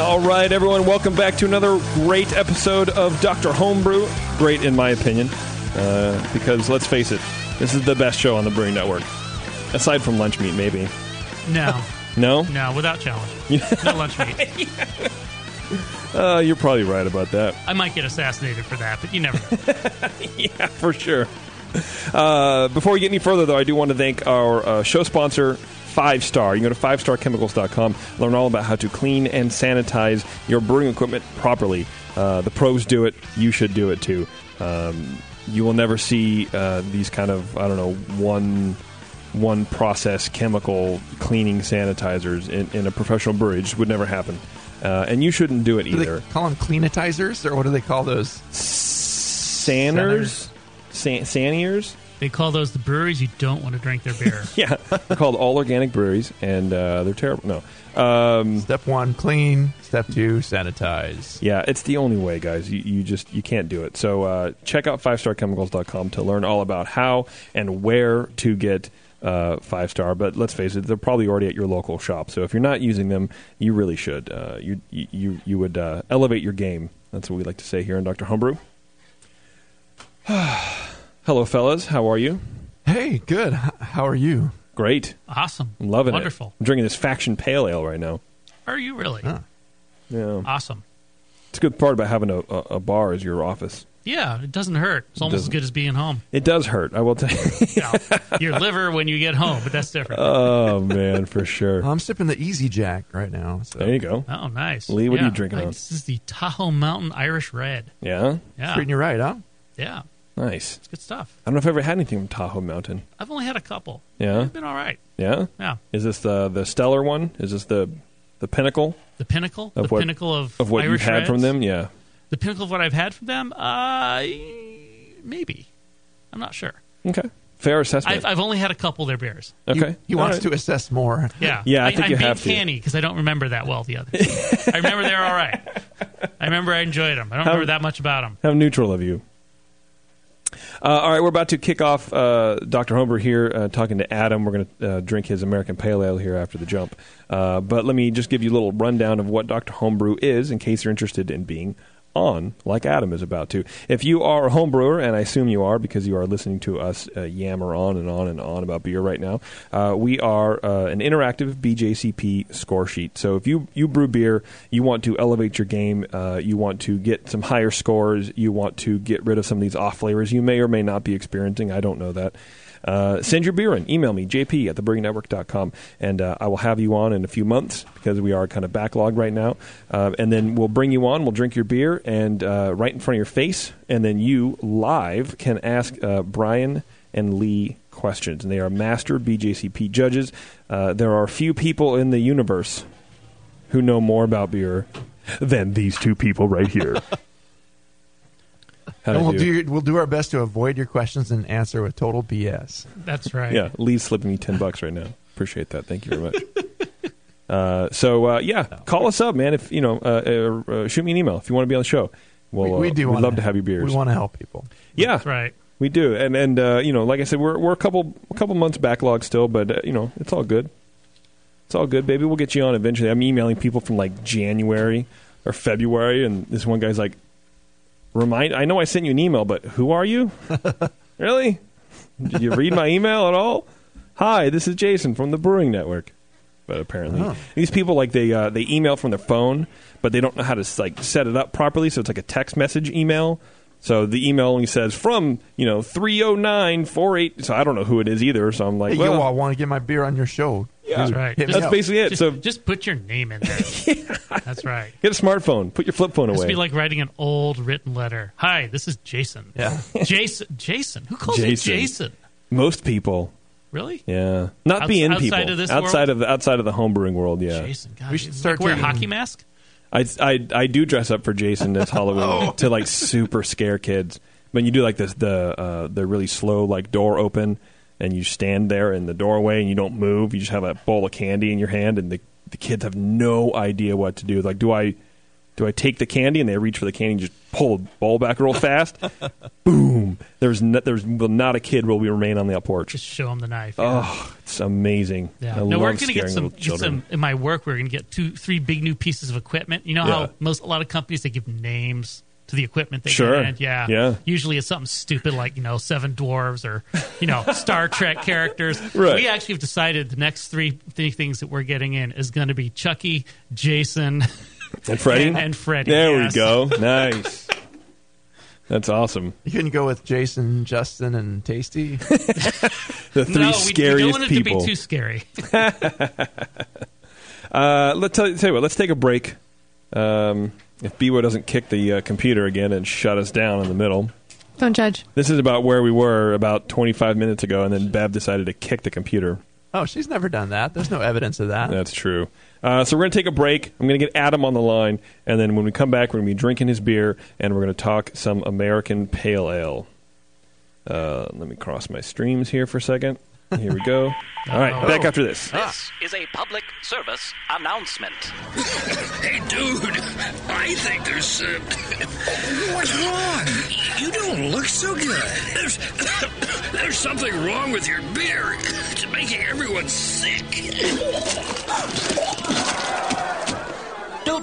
All right, everyone, welcome back to another great episode of Dr. Homebrew. Great, in my opinion, uh, because let's face it, this is the best show on the Brewing Network. Aside from Lunch Meat, maybe. No, No? no, without challenge. no lunch meat. Uh, you're probably right about that. I might get assassinated for that, but you never know. yeah, for sure. Uh, before we get any further, though, I do want to thank our uh, show sponsor, Five Star. You can go to fivestarchemicals.com, learn all about how to clean and sanitize your brewing equipment properly. Uh, the pros do it, you should do it too. Um, you will never see uh, these kind of, I don't know, one one process chemical cleaning sanitizers in, in a professional brewery. It just would never happen. Uh, and you shouldn't do it Do either. call them cleanitizers, or what do they call those? Sanners? San- Sanniers? They call those the breweries you don't want to drink their beer. Yeah, they're called all organic breweries, and uh, they're terrible. No, um, Step one, clean. Step two, sanitize. yeah, it's the only way, guys. You, you just you can't do it. So uh, check out fivestarchemicals.com to learn all about how and where to get uh, five star. But let's face it, they're probably already at your local shop. So if you're not using them, you really should. Uh, you you you would uh, elevate your game. That's what we like to say here in Doctor Homebrew. Hello, fellas. How are you? Hey, good. H- how are you? Great. Awesome. I'm loving Wonderful. it. Wonderful. I'm drinking this faction pale ale right now. Are you really? Huh. Yeah. Awesome. It's a good part about having a, a, a bar as your office. Yeah, it doesn't hurt. It's almost as good as being home. It does hurt, I will tell you. You know, your liver when you get home, but that's different. oh, man, for sure. I'm sipping the Easy Jack right now. So. There you go. oh, nice. Lee, what are you drinking Like, on? This is the Tahoe Mountain Irish Red. Yeah? Yeah, Treating you right, huh? yeah, Nice. it's good stuff. I don't know if I've ever had anything from Tahoe Mountain. I've only had a couple. Yeah? It's been all right. Yeah? Yeah, Is this the, the stellar one? Is this the the pinnacle the pinnacle, Of the what- pinnacle of of what Irish you've had Reds. from them? Yeah. The pinnacle of what I've had from them, uh, maybe. I'm not sure. Okay. Fair assessment. I've, I've only had a couple of their beers. okay. He, he wants right. to assess more. Yeah, Yeah, I think am you being have to. canny because I don't remember that well the others. I remember they're all right. I remember I enjoyed them. I don't How- remember that much about them. How neutral of you. Uh, all right, we're about to kick off uh, Dr. Homebrew here, uh, talking to Adam. We're going to uh, drink his American Pale Ale here after the jump. Uh, but let me just give you a little rundown of what Dr. Homebrew is in case you're interested in being on, like Adam is about to. If you are a home brewer, and I assume you are because you are listening to us uh, yammer on and on and on about beer right now, uh, we are uh, an interactive BJCP score sheet. So if you, you brew beer, you want to elevate your game, uh, you want to get some higher scores, you want to get rid of some of these off flavors you may or may not be experiencing. I don't know that. Uh, send your beer in. Email me, jp at thebrewingnetwork.com, and uh, I will have you on in a few months because we are kind of backlogged right now. Uh, and then we'll bring you on, we'll drink your beer, and uh, right in front of your face, and then you live can ask uh, Brian and Lee questions. And they are master BJCP judges. Uh, there are few people in the universe who know more about beer than these two people right here. How'd And we'll do? do we'll do our best to avoid your questions and answer with total BS. That's right. Yeah, Lee's slipping me ten bucks right now. Appreciate that. Thank you very much. uh, so uh, yeah, call us up, man. If you know, uh, uh, uh, shoot me an email if you want to be on the show. We'll, we, we uh, do. We'd love to have your beers. We want to help people. yeah, That's right. we do. And and uh, you know, like I said, we're we're a couple a couple months backlog still, but uh, you know, it's all good. It's all good, baby. We'll get you on eventually. I'm emailing people from like January or February, and this one guy's like, "Remind, I know I sent you an email, but who are you? really? Did you read my email at all? Hi, this is Jason from the Brewing Network." But apparently, Oh. these people like they uh, they email from their phone, but they don't know how to like set it up properly. So it's like a text message email. So the email only says from you know three oh nine four eight. So I don't know who it is either. So I'm like, Hey, well, yo, I want to get my beer on your show. Yeah. That's right. Hit me that's basically it. Just, so just put your name in there. That's right. get a smartphone. Put your flip phone This away. would be like writing an old written letter. Hi, this is Jason. Yeah. Jason. Jason. Who calls Jason. you Jason? Most people. Really? Yeah, not Outs- being outside people of this outside world? of the outside of the homebrewing world. Yeah, Jason, God, We should like start wear a hockey mask. I, I I do dress up for Jason this Halloween to like super scare kids. When you do like this, the uh, the really slow like door open, and you stand there in the doorway and you don't move. You just have a bowl of candy in your hand, and the the kids have no idea what to do. Like, do I do I take the candy? And they reach for the candy and just pull the ball back real fast. Boom! There's no, there's not a kid will remain on the porch. Just show them the knife. yeah. Oh, it's amazing. Yeah. I no, love we're gonna get some, get some in my work. We're gonna get two, three big new pieces of equipment. You know Yeah. how most a lot of companies they give names to the equipment they Sure. get. Yeah. Yeah. Usually it's something stupid like you know Seven Dwarves or you know Star Trek characters. Right. We actually have decided the next three, three things that we're getting in is going to be Chucky, Jason, And Freddie and, and Freddy. There yes. we go. Nice. That's awesome. You couldn't go with Jason, Justin, and Tasty. The three No, we, we scariest don't want it people. to be too scary. Uh, let's tell, tell you what. Let's take a break. Um, if Biwa doesn't kick the uh, computer again and shut us down in the middle, Don't judge. this is about where we were about 25 minutes ago, and then Bev decided to kick the computer. Oh, she's never done that. There's no evidence of that. That's true. Uh, so we're going to take a break. I'm going to get Adam on the line, and then when we come back, we're going to be drinking his beer, and we're going to talk some American Pale Ale. Uh, let me cross my streams here for a second. Here we go. All right, back after this. This is a public service announcement. Hey, dude, I think there's. Uh, what's wrong? You don't look so good. There's, there's something wrong with your beer. It's making everyone sick.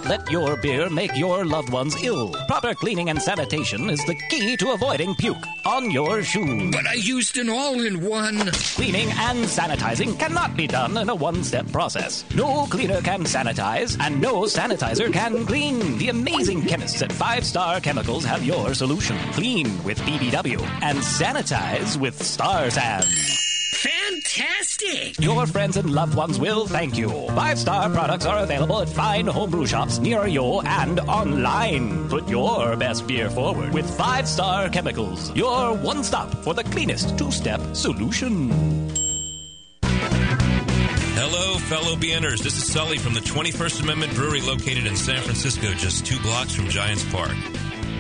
Don't let your beer make your loved ones ill. Proper cleaning and sanitation is the key to avoiding puke on your shoes. But I used an all in one. Cleaning and sanitizing cannot be done in a one step process. No cleaner can sanitize, and no sanitizer can clean. The amazing chemists at Five Star Chemicals have your solution. Clean with PBW and sanitize with Star San. Fantastic! Your friends and loved ones will thank you. Five star products are available at fine homebrew shops near you and online. Put your best beer forward with Five Star Chemicals, your one stop for the cleanest two step solution. Hello, fellow BNers. This is Sully from the 21st Amendment Brewery located in San Francisco, just two blocks from Giants Park.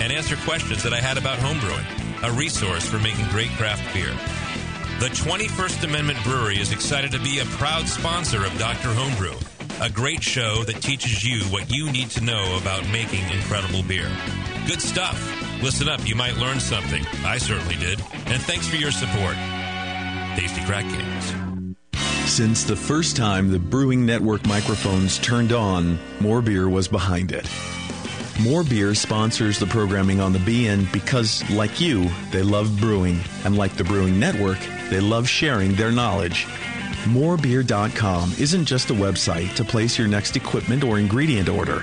and answer questions that I had about homebrewing, a resource for making great craft beer. The 21st Amendment Brewery is excited to be a proud sponsor of Dr. Homebrew, a great show that teaches you what you need to know about making incredible beer. Good stuff. Listen up, you might learn something. I certainly did. And thanks for your support. Tasty Crack Games. Since the first time the Brewing Network microphones turned on, More Beer was behind it. More Beer sponsors the programming on the BN because, like you, they love brewing, and like the Brewing Network, they love sharing their knowledge. Morebeer.com isn't just a website to place your next equipment or ingredient order.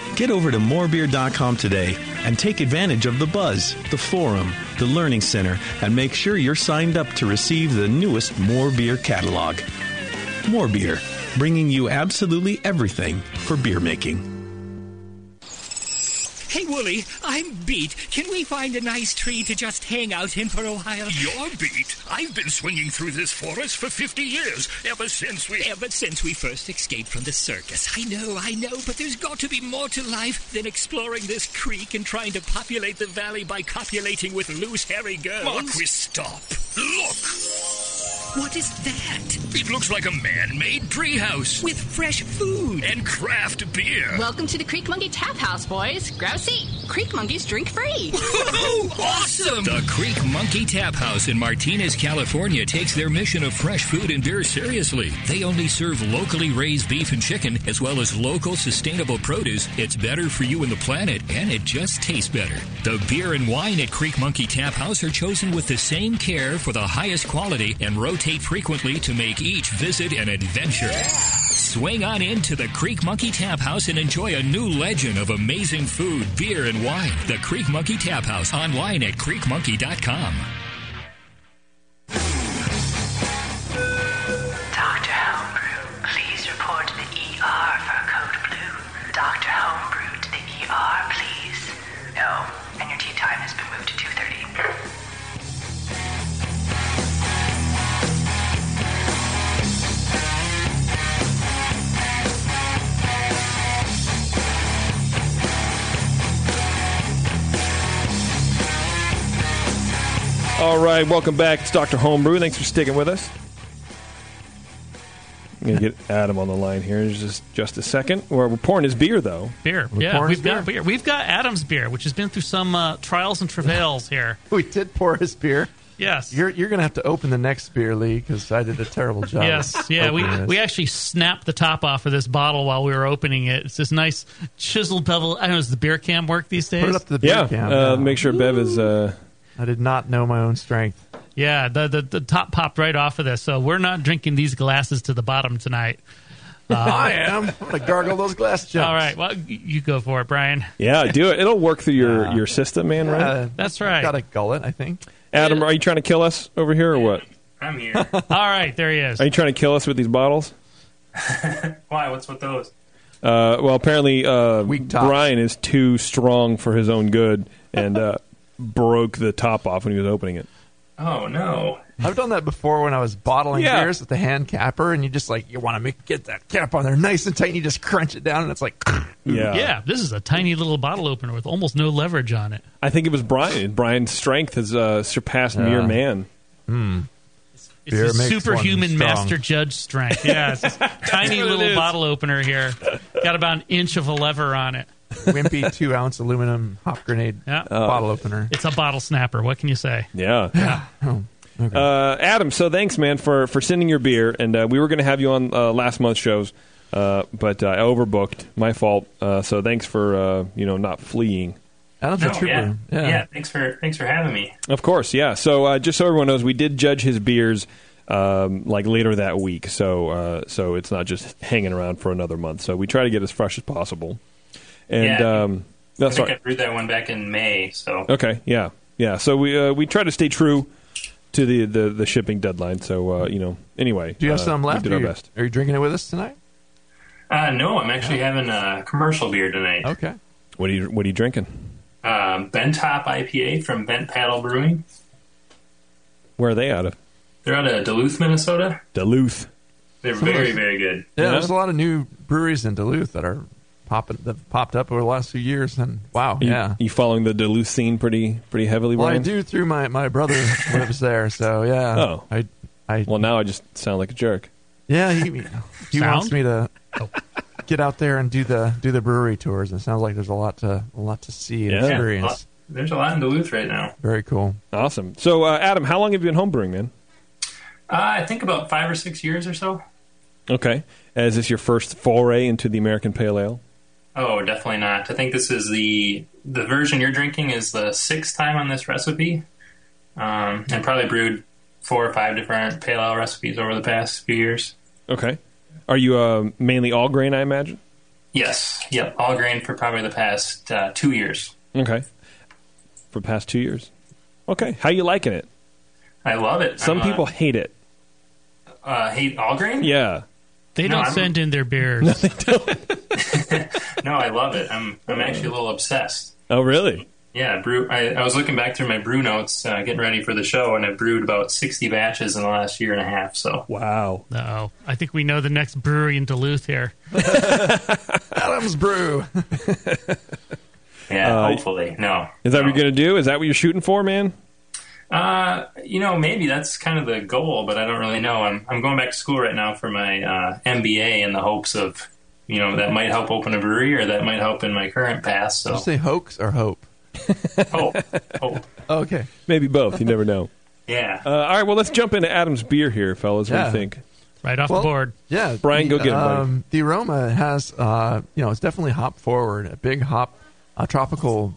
Get over to morebeer.com today and take advantage of The Buzz, the forum, the Learning Center, and make sure you're signed up to receive the newest More Beer catalog. More Beer, bringing you absolutely everything for beer making. Hey, Wooly, I'm beat. Can we find a nice tree to just hang out in for a while? You're beat. I've been swinging through this forest for 50 years, ever since we. Ever since we first escaped from the circus. I know, I know, but there's got to be more to life than exploring this creek and trying to populate the valley by copulating with loose, hairy girls. Marquis, stop. Look! What is that? It looks like a man-made treehouse With fresh food. and craft beer. Welcome to the Creek Monkey Tap House, boys. Grab a seat. Creek Monkeys drink free. awesome! The Creek Monkey Tap House in Martinez, California takes their mission of fresh food and beer seriously. They only serve locally raised beef and chicken as well as local sustainable produce. It's better for you and the planet and it just tastes better. The beer and wine at Creek Monkey Tap House are chosen with the same care for the highest quality and rotate frequently to make each visit an adventure. Swing on into the Creek Monkey Tap House and enjoy a new legend of amazing food, beer, and wine. The Creek Monkey Tap House online at creekmonkey.com. All right, welcome back. It's Dr. Homebrew. Thanks for sticking with us. I'm going to get Adam on the line here in just, just a second. We're, we're pouring his beer, though. Beer, We're yeah, we've got beer. We've got Adam's beer, which has been through some uh, trials and travails here. We did pour his beer. Yes, You're you're gonna have to open the next beer, Lee, because I did a terrible job. Yes, yeah, we this. we actually snapped the top off of this bottle while we were opening it. It's this nice chiseled bevel. I don't know, does the beer cam work these days? put it up to the beer Yeah, can. uh, make sure Bev is. Uh, I did not know my own strength. Yeah, the, the the top popped right off of this. So we're not drinking these glasses to the bottom tonight. I am. I'm gonna gargle those glass jumps. All right, well, you go for it, Brian. yeah, do it. It'll work through your, your system, man, right? Uh, That's right. Got a gullet, I think. Adam, are you trying to kill us over here or what? I'm here. All right, there he is. Are you trying to kill us with these bottles? Why? What's with those? Uh, well, apparently, uh, Brian is too strong for his own good and uh, broke the top off when he was opening it. Oh no! I've done that before when I was bottling Yeah. beers with the hand capper, and you just like you want to make get that cap on there nice and tight, and you just crunch it down, and it's like Yeah. Yeah, this is a tiny little bottle opener with almost no leverage on it. I think it was Brian. Brian's strength has uh, surpassed mere Yeah. man. It's Beer a superhuman master judge strength. Yeah, it's this tiny little bottle opener here. Got about an inch of a lever on it. Wimpy two ounce aluminum hop grenade Yeah. bottle opener. It's a bottle snapper. What can you say? Yeah. Oh, okay. Uh, Adam, so thanks, man, for, for sending your beer. And uh, we were going to have you on uh, last month's shows, uh, but uh, I overbooked. My fault. Uh, so thanks for uh, you know not fleeing. Adam's No, a trooper. yeah. Yeah. yeah, Thanks for thanks for having me. Of course, yeah. So uh, just so everyone knows, we did judge his beers um, like later that week. So uh, so it's not just hanging around for another month. So we try to get as fresh as possible. And Yeah. um, no, I think sorry. I brewed that one back in May. So Okay, yeah, yeah. So we uh, we try to stay true to the the, the shipping deadline. So uh, you know, anyway. Do you have uh, some left? We did Are our you, best. are you drinking it with us tonight? uh, no, I'm actually having a commercial beer tonight. Okay. What are you What are you drinking? Um, Bent Hop IPA from Bent Paddle Brewing. Where are they out of? They're out of Duluth, Minnesota. Duluth. They're very very good. Yeah, Yeah. there's a lot of new breweries in Duluth that are popping that popped up over the last few years, and wow, You, yeah. You following the Duluth scene pretty pretty heavily, Well, I do through my my brother lives there, so yeah. Oh. I I Well, now I just sound like a jerk. yeah he he Sound? wants me to get out there and do the do the brewery tours. And it sounds like there's a lot to a lot to see and Yeah. Yeah, experience. there's a lot in Duluth right now. Very cool. Awesome. So, uh, Adam, how long have you been homebrewing, man? Uh, I think about five or six years or so. Okay. Is this your first foray into the American Pale Ale? Oh, definitely not. I think this is the the version you're drinking is the sixth time on this recipe, um, and probably brewed four or five different pale ale recipes over the past few years. Okay. Are you uh, mainly all grain, I imagine? Yes, yep, all grain for probably the past uh, two years. Okay. For the past two years. Okay. How you liking it? I love it. Some I'm, uh, people hate it. uh, hate all grain. Yeah. They No, don't I'm- send in their beers. No, I love it. I'm I'm actually a little obsessed. Oh, really? Yeah, brew. I, I was looking back through my brew notes, uh, getting ready for the show, and I brewed about sixty batches in the last year and a half. So Wow. No, I think we know the next brewery in Duluth here. Adam's Brew. yeah, Uh, hopefully, no. Is that what you're going to do? Is that what you're shooting for, man? Uh, you know, maybe that's kind of the goal, but I don't really know. I'm I'm going back to school right now for my uh, MBA in the hopes of, you know, that might help open a brewery or that might help in my current path. So Did you say hoax or hope? hope, hope. Okay. Maybe both. You never know. Yeah. Uh, all right, well, let's jump into Adam's beer here, fellas. What do you think? Right off Well, the board. Yeah, Brian, the, go get it, buddy. Um, the aroma has, uh, you know, it's definitely hop forward. A big hop, a tropical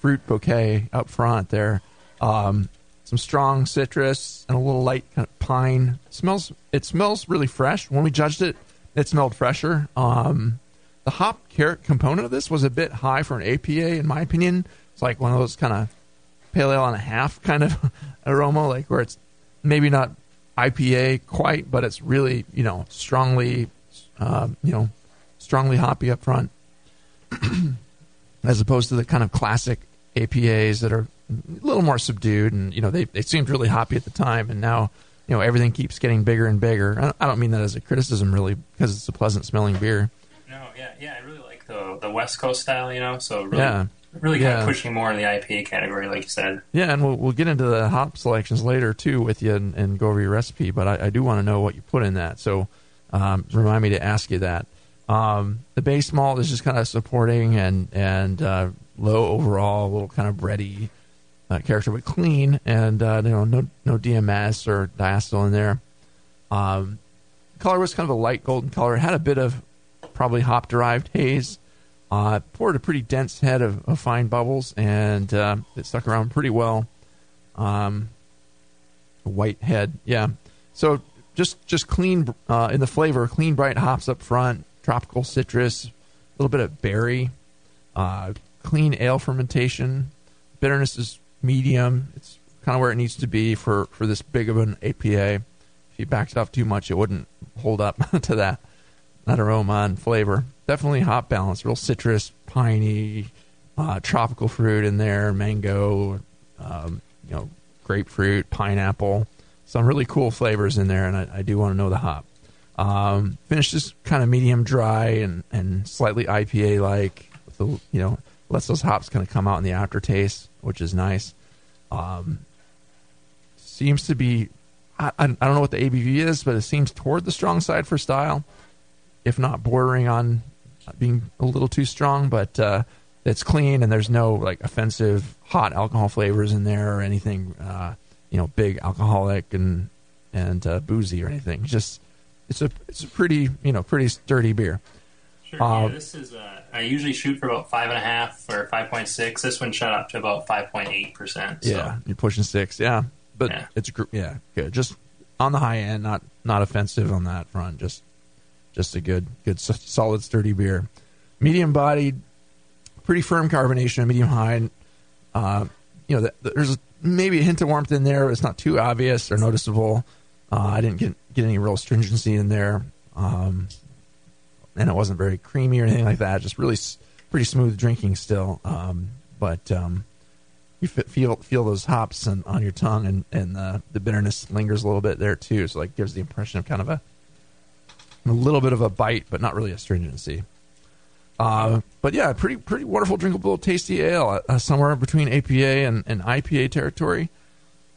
fruit bouquet up front there. Um, some strong citrus and a little light kind of pine. smells. It smells really fresh. When we judged it, it smelled fresher. Um, the hop carrot component of this was a bit high for an APA, in my opinion. It's like one of those kind of pale ale and a half kind of aroma, like where it's maybe not IPA quite, but it's really you know strongly, uh, you know, strongly hoppy up front, as opposed to the kind of classic APAs that are a little more subdued, and you know they they seemed really hoppy at the time, and now you know everything keeps getting bigger and bigger. I don't, I don't mean that as a criticism, really, because it's a pleasant smelling beer. No, yeah, yeah. I really like the the West Coast style. You know, so really, Yeah. really kind Yeah. of pushing more in the IPA category, like you said. Yeah, and we'll we'll get into the hop selections later too with you and, and go over your recipe. But I, I do want to know what you put in that, so um, remind me to ask you that. Um, the base malt is just kind of supporting and and uh, low overall, a little kind of bready uh, character, but clean and uh, you know no no DMS or diacetyl in there. Um, color was kind of a light golden color. It had a bit of probably hop derived haze. Uh, poured a pretty dense head of, of fine bubbles, and uh, it stuck around pretty well. Um, white head, yeah. So just just clean uh, in the flavor, clean bright hops up front, tropical citrus, a little bit of berry, uh, clean ale fermentation. Bitterness is medium. It's kind of where it needs to be for for this big of an APA. If you backed it off too much, it wouldn't hold up to that that aroma and flavor. Definitely hop balance, real citrus, piney, uh, tropical fruit in there, mango, um, you know, grapefruit, pineapple. Some really cool flavors in there, and I, I do want to know the hop. Um, finish is kind of medium dry and, and slightly IPA like. You know lets those hops kind of come out in the aftertaste, which is nice. Um, seems to be I, I don't know what the ABV is, but it seems toward the strong side for style, if not bordering on being a little too strong. But uh, it's clean and there's no like offensive hot alcohol flavors in there or anything, uh, you know, big alcoholic and and uh, boozy or anything. Just it's a it's a pretty you know pretty sturdy beer. Sure. Uh, yeah, this is. Uh, I usually shoot for about five and a half or five point six. This one shot up to about five point eight percent. Yeah, you're pushing six. Yeah, but Yeah. it's gr- yeah good. Just on the high end, not not offensive on that front. Just just a good good solid sturdy beer. Medium bodied, pretty firm carbonation, medium high. Uh, you know, th- there's maybe a hint of warmth in there. But it's not too obvious or noticeable. Uh, I didn't get get any real stringency in there. Um, and it wasn't very creamy or anything like that. Just really pretty smooth drinking still. Um, but um, you f- feel feel those hops on, on your tongue, and and the the bitterness lingers a little bit there too. So like gives the impression of kind of a a little bit of a bite, but not really a stringency. Uh, but yeah, pretty pretty wonderful, drinkable, tasty ale, uh, somewhere between APA and, and IPA territory.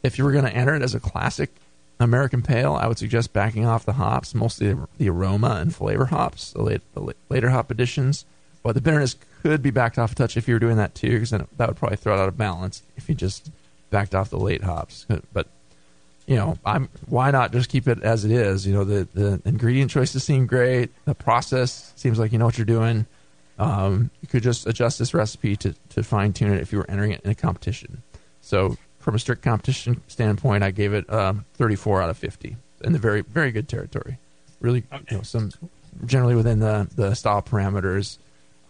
If you were going to enter it as a classic American pale, I would suggest backing off the hops, mostly the, aroma and flavor hops, the, late, the later hop additions. But the bitterness could be backed off a touch if you were doing that too, because then that would probably throw it out of balance if you just backed off the late hops. But you know, I'm why not just keep it as it is? You know, the the ingredient choices seem great. The process seems like you know what you're doing. Um, you could just adjust this recipe to, to fine tune it if you were entering it in a competition. So, from a strict competition standpoint, I gave it um, 34 out of 50 in the very very good territory. Really, you know, some generally within the the style parameters.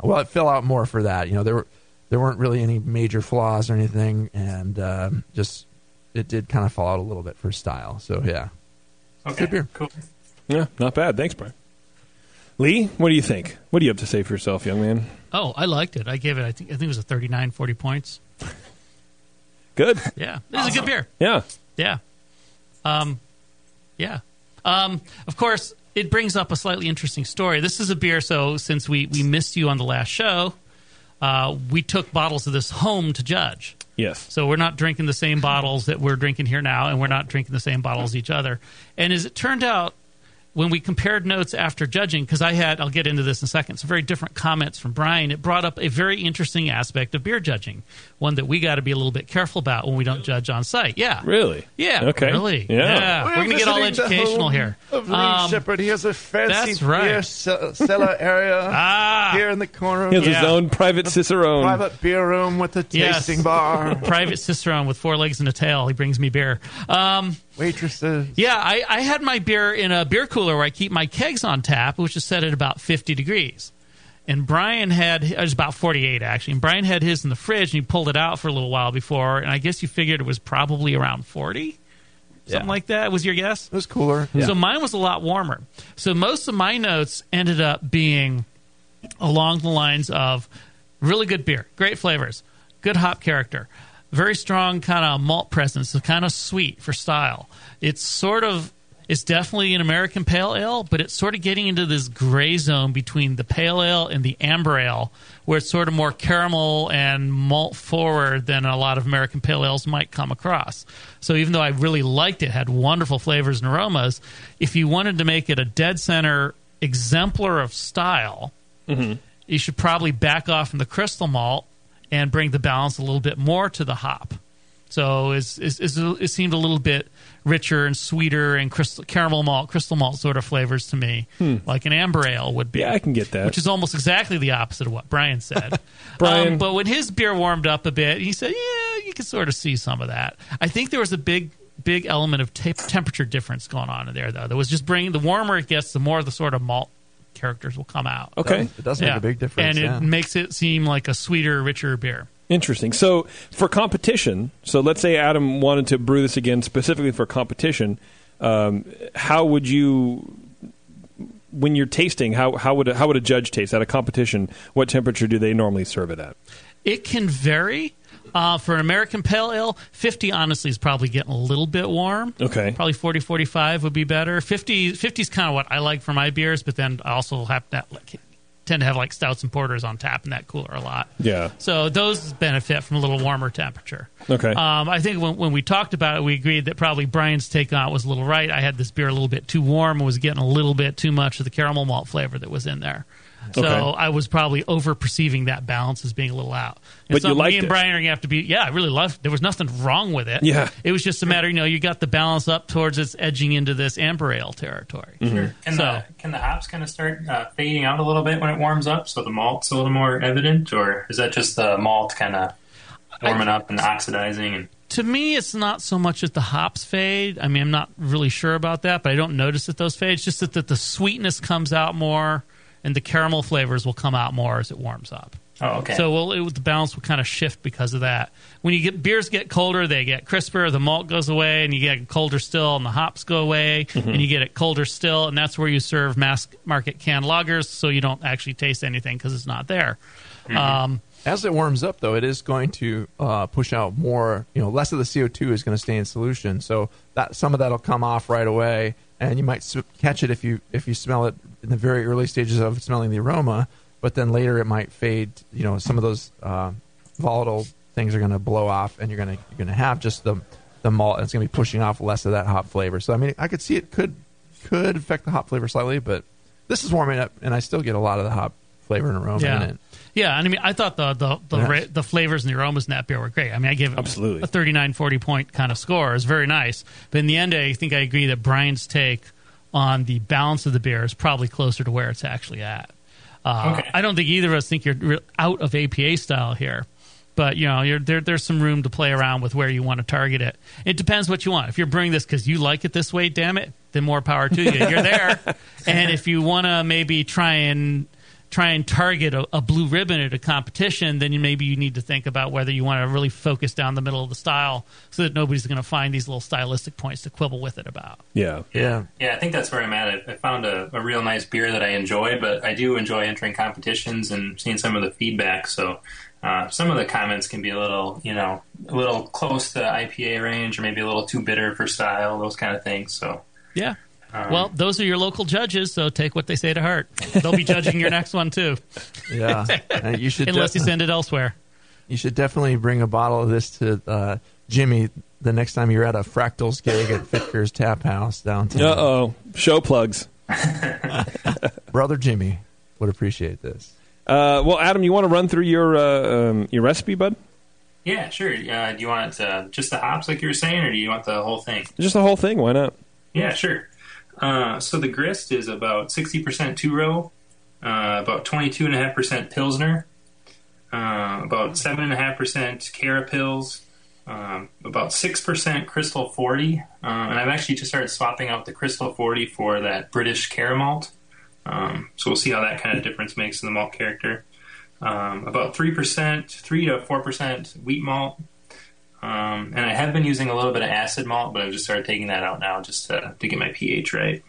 Well, it fell out more for that. You know, there were there weren't really any major flaws or anything, and um, just it did kind of fall out a little bit for style. So yeah, Okay. good beer. Cool. Yeah, not bad. Thanks, Brian. Lee, what do you think? What do you have to say for yourself, young man? Oh, I liked it. I gave it. I think. I think it was a 39, 40 points. Good. Yeah, this is a good beer. Yeah. Yeah. Um, yeah. Um, of course, it brings up a slightly interesting story. This is a beer. So since we we missed you on the last show, uh, we took bottles of this home to judge. Yes. So we're not drinking the same bottles that we're drinking here now, and we're not drinking the same bottles each other. And as it turned out, when we compared notes after judging, because I had, I'll get into this in a second, some very different comments from Brian, it brought up a very interesting aspect of beer judging, one that we got to be a little bit careful about when we don't judge on site. Yeah. Really? Yeah. Okay. Really? Yeah. We're, going to get all visiting the educational home here. Of Lee Um, Shepherd, he has a fancy that's right. beer ce- cellar area Ah. here in the corner. He has Yeah. his own private cicerone. private beer room with a Yes. tasting bar, Private cicerone with four legs and a tail. He brings me beer. Um, waitresses. Yeah, I, I had my beer in a beer cooler where I keep my kegs on tap, which is set at about 50 degrees. And Brian had, it was about 48 actually, and Brian had his in the fridge and he pulled it out for a little while before, and I guess you figured it was probably around 40? Something like that was your guess? It was cooler. So mine was a lot warmer. So most of my notes ended up being along the lines of really good beer, great flavors, good hop character, very strong kind of malt presence, so kind of sweet for style. It's sort of it's definitely an American pale ale, but it's sort of getting into this gray zone between the pale ale and the amber ale, where it's sort of more caramel and malt forward than a lot of American pale ales might come across. So even though I really liked it, had wonderful flavors and aromas, if you wanted to make it a dead center exemplar of style, mm-hmm. you should probably back off from the crystal malt and bring the balance a little bit more to the hop. So it's, it's, it's, it seemed a little bit richer and sweeter and crystal, caramel malt, crystal malt sort of flavors to me, like an amber ale would be. Yeah, I can get that. Which is almost exactly the opposite of what Brian said. Brian- Um, but when his beer warmed up a bit, he said, "Yeah, you can sort of see some of that." I think there was a big, big element of te- temperature difference going on in there, though. That was just bringing the warmer it gets, the more the sort of malt characters will come out. Okay. It does make a big difference, and it makes it seem like a sweeter, richer beer. Interesting. So for competition, so let's say Adam wanted to brew this again specifically for competition. Um, how would you, when you're tasting, how how would a, how would a judge taste at a competition? What temperature do they normally serve it at? It can vary. Uh, for an American Pale Ale, 50 honestly is probably getting a little bit warm. Okay. Probably 40, 45 would be better. 50, 50 is kind of what I like for my beers, but then I also have that, like, tend to have like stouts and porters on tap in that cooler a lot. Yeah. So those benefit from a little warmer temperature. Okay. Um, I think when, when we talked about it, we agreed that probably Brian's take on it was a little right. I had this beer a little bit too warm and was getting a little bit too much of the caramel malt flavor that was in there. So Okay. I was probably over perceiving that balance as being a little out. And But so you liked me and it. Brian are going to have to be, yeah, I really loved There was nothing wrong with it. Yeah. It was just a matter, you know, you got the balance up towards it's edging into this amber ale territory. Mm-hmm. Can, So- the, can the hops kind of start uh, fading out a little bit when it warms up, so the malt's a little more evident, or is that just the malt kind of warming up and oxidizing? And to me, it's not so much that the hops fade. I mean, I'm not really sure about that, but I don't notice that those fade. It's just that, that the sweetness comes out more and the caramel flavors will come out more as it warms up. oh, okay. So well, it, the balance will kind of shift because of that. When you get beers get colder, they get crisper. The malt goes away, and you get colder still, and the hops go away, and you get it colder still, and that's where you serve mass market canned lagers, so you don't actually taste anything because it's not there. Um, As it warms up, though, it is going to uh, push out more. You know, less of the CO two is going to stay in solution, so that some of that'll come off right away, and you might s- catch it if you if you smell it in the very early stages of smelling the aroma. But then later it might fade. You know, some of those uh, volatile things are going to blow off, and you're going to you're going to have just the the malt. And it's going to be pushing off less of that hop flavor. So I mean, I could see it could could affect the hop flavor slightly, but this is warming up, and I still get a lot of the hop flavor and aroma Yeah. in it. Yeah, and I mean, I thought the the the, Yeah. ra- the flavors and the aromas in that beer were great. I mean, I gave it Absolutely. a 39, 40 point kind of score. It's very nice. But in the end, I think I agree that Brian's take on the balance of the beer is probably closer to where it's actually at. Uh, Okay. I don't think either of us think you're out of APA style here. But you know, you're, there, there's some room to play around with where you want to target it. It depends what you want. If you're bringing this because you like it this way, damn it, then more power to you. You're there. and if you want to maybe try and try and target a, a blue ribbon at a competition, then you, maybe you need to think about whether you want to really focus down the middle of the style so that nobody's going to find these little stylistic points to quibble with it about. Yeah. Yeah. Yeah, I think that's where I'm at. I, I found a, a real nice beer that I enjoy, but I do enjoy entering competitions and seeing some of the feedback. So uh, some of the comments can be a little, you know, a little close to IPA range, or maybe a little too bitter for style, those kind of things. So Yeah. Um, Well, those are your local judges, so take what they say to heart. They'll be judging your next one too, Yeah, And you should unless you send it elsewhere. you should definitely bring a bottle of this to uh, Jimmy the next time you're at a Fractals gig at Fitger's Tap House downtown. Uh oh, show plugs. Brother Jimmy would appreciate this. Uh, well, Adam, you want to run through your uh, um, your recipe, bud? Yeah, sure. Uh, do you want uh, just the hops, like you were saying, or do you want the whole thing? Just the whole thing. Why not? Yeah, sure. Uh, so the grist is about 60% two row, uh, about 22.5% Pilsner, uh, about 7.5% Carapils, um, about 6% Crystal 40. Uh, and I've actually just started swapping out the Crystal 40 for that British Caramalt. Um, so we'll see how that kind of difference makes in the malt character. Um, about 3%, 3 to 4% wheat malt. Um, and I have been using a little bit of acid malt, but I've just started taking that out now just to, to get my pH right.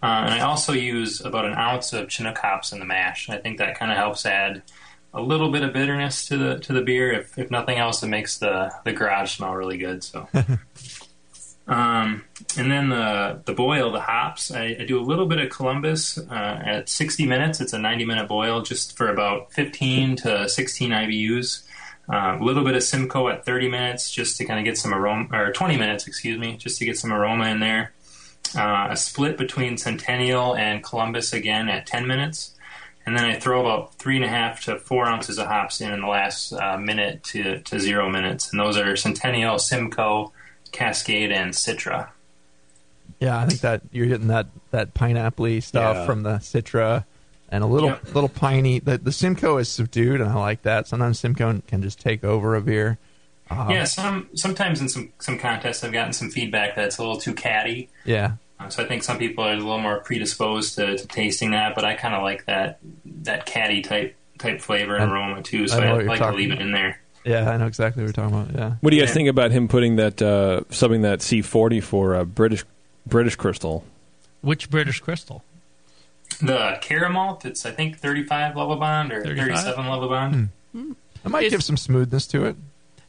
Uh, and I also use about an ounce of Chinook hops in the mash. I think that kind of helps add a little bit of bitterness to the to the beer. If, if nothing else, it makes the, the garage smell really good. So, um, and then the the boil, the hops. I, I do a little bit of Columbus uh, at 60 minutes. It's a 90 minute boil, just for about 15 to 16 IBUs. Uh, a little bit of Simcoe at 30 minutes, just to kind of get some aroma, or 20 minutes, excuse me, just to get some aroma in there. Uh, a split between Centennial and Columbus again at 10 minutes. And then I throw about three and a half to four ounces of hops in in the last uh, minute to, to zero minutes. And those are Centennial, Simcoe, Cascade, and Citra. Yeah, I think that you're getting that that pineapple stuff Yeah. from the Citra, and a little Yep. little piney. The the Simcoe is subdued, and I like that. Sometimes Simcoe can just take over a beer. Uh, yeah, some sometimes in some, some contests I've gotten some feedback that it's a little too catty. yeah. Uh, so I think some people are a little more predisposed to, to tasting that, but I kind of like that that catty type type flavor and I- aroma too. So know I, like to talking leave it in there. Yeah, I know exactly what you're talking about. Yeah. What do you guys Yeah. think about him putting that uh, subbing that C40 for uh, British British Crystal? Which British Crystal? The caramel, it's I think 35 Lovibond or 35? 37 Lovibond. Hmm. It might give some smoothness to it.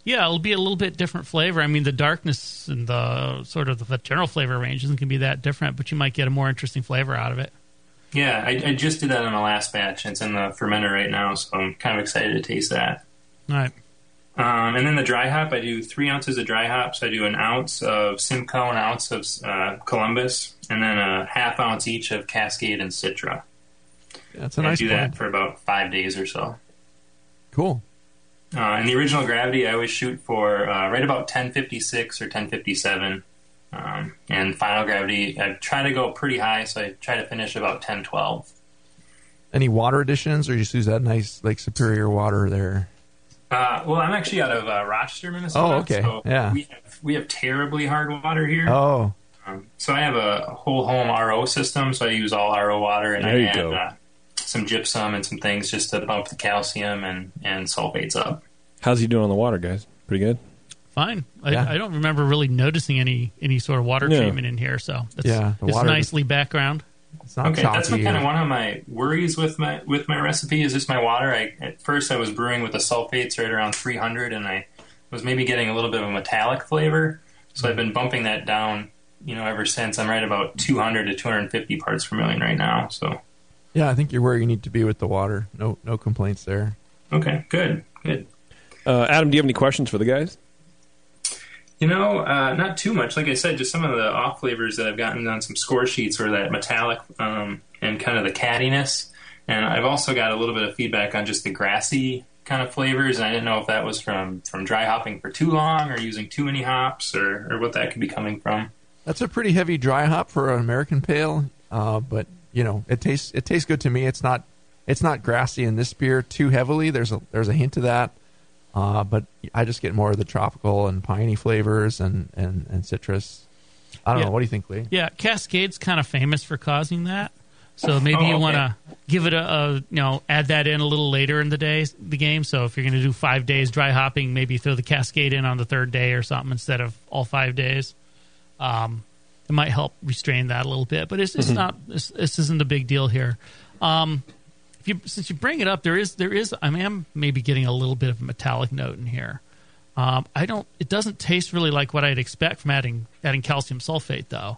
Yeah, it'll be a little bit different flavor. I mean, the darkness and the sort of the general flavor range isn't going to be that different, but you might get a more interesting flavor out of it. Yeah, I, I just did that on the last batch. It's in the fermenter right now, so I'm kind of excited to taste that. All right. Um, and then the dry hop, I do three ounces of dry hops. I do an ounce of Simcoe, an ounce of uh, Columbus, and then a half ounce each of Cascade and Citra. That's a And nice I do blend. that for about five days or so. Cool. Uh, and the original gravity, I always shoot for uh, right about 1056 or 1057. Um, and final gravity, I try to go pretty high, so I try to finish about 1012. Any water additions, or you just use that nice like superior water there? Uh, well, I'm actually out of uh, Rochester, Minnesota. Oh, okay. So Yeah. We have, we have terribly hard water here. Oh, Um, so I have a whole home RO system, so I use all RO water, and There I you add go. Uh, some gypsum and some things just to bump the calcium and, and sulfates up. How's he doing on the water, guys? Pretty good. Fine. I, Yeah. I don't remember really noticing any any sort of water Yeah. treatment in here, so that's, Yeah, it's nicely background. It's not Okay, that's choppy. what kind of one of my worries with my with my recipe is just my water. I at first I was brewing with the sulfates right around 300, and I was maybe getting a little bit of a metallic flavor. So I've been bumping that down, you know, ever since. I'm right about 200 to 250 parts per million right now. So Yeah, I think you're where you need to be with the water. No, no complaints there. okay, good, good. Uh, Adam, do you have any questions for the guys? You know, uh, not too much. Like I said, just some of the off flavors that I've gotten on some score sheets were that metallic um, and kind of the cattiness. And I've also got a little bit of feedback on just the grassy kind of flavors. And I didn't know if that was from, from dry hopping for too long or using too many hops or, or what that could be coming from. That's a pretty heavy dry hop for an American pale, uh, but you know it tastes it tastes good to me. It's not it's not grassy in this beer too heavily. There's a there's a hint of that, uh, but I just get more of the tropical and piney flavors and and, and citrus. I don't Yeah. know. What do you think, Lee? Yeah, Cascade's kind of famous for causing that. So maybe Oh, you okay. want to give it a, a, you know, add that in a little later in the day, the game. So if you're going to do five days dry hopping, maybe throw the Cascade in on the third day or something instead of all five days. Um, it might help restrain that a little bit, but it's, it's not. This, this isn't a big deal here. Um, if you since you bring it up, there is there is I am maybe getting a little bit of a metallic note in here. Um, I don't. It doesn't taste really like what I'd expect from adding adding calcium sulfate, though.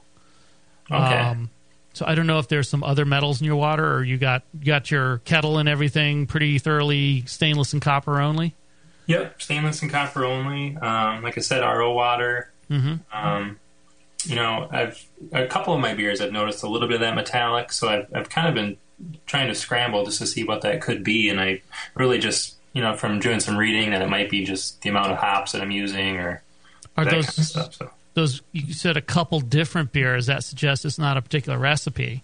Okay. Um, So I don't know if there's some other metals in your water, or you got you got your kettle and everything pretty thoroughly stainless and copper only. Yep, stainless and copper only. Um, like I said, RO water. Mm-hmm. Um, you know, I've a couple of my beers. I've noticed a little bit of that metallic, so I've I've kind of been trying to scramble just to see what that could be, and I really just you know from doing some reading that it might be just the amount of hops that I'm using or Are that those kind of stuff. So those you said a couple different beers that suggests it's not a particular recipe.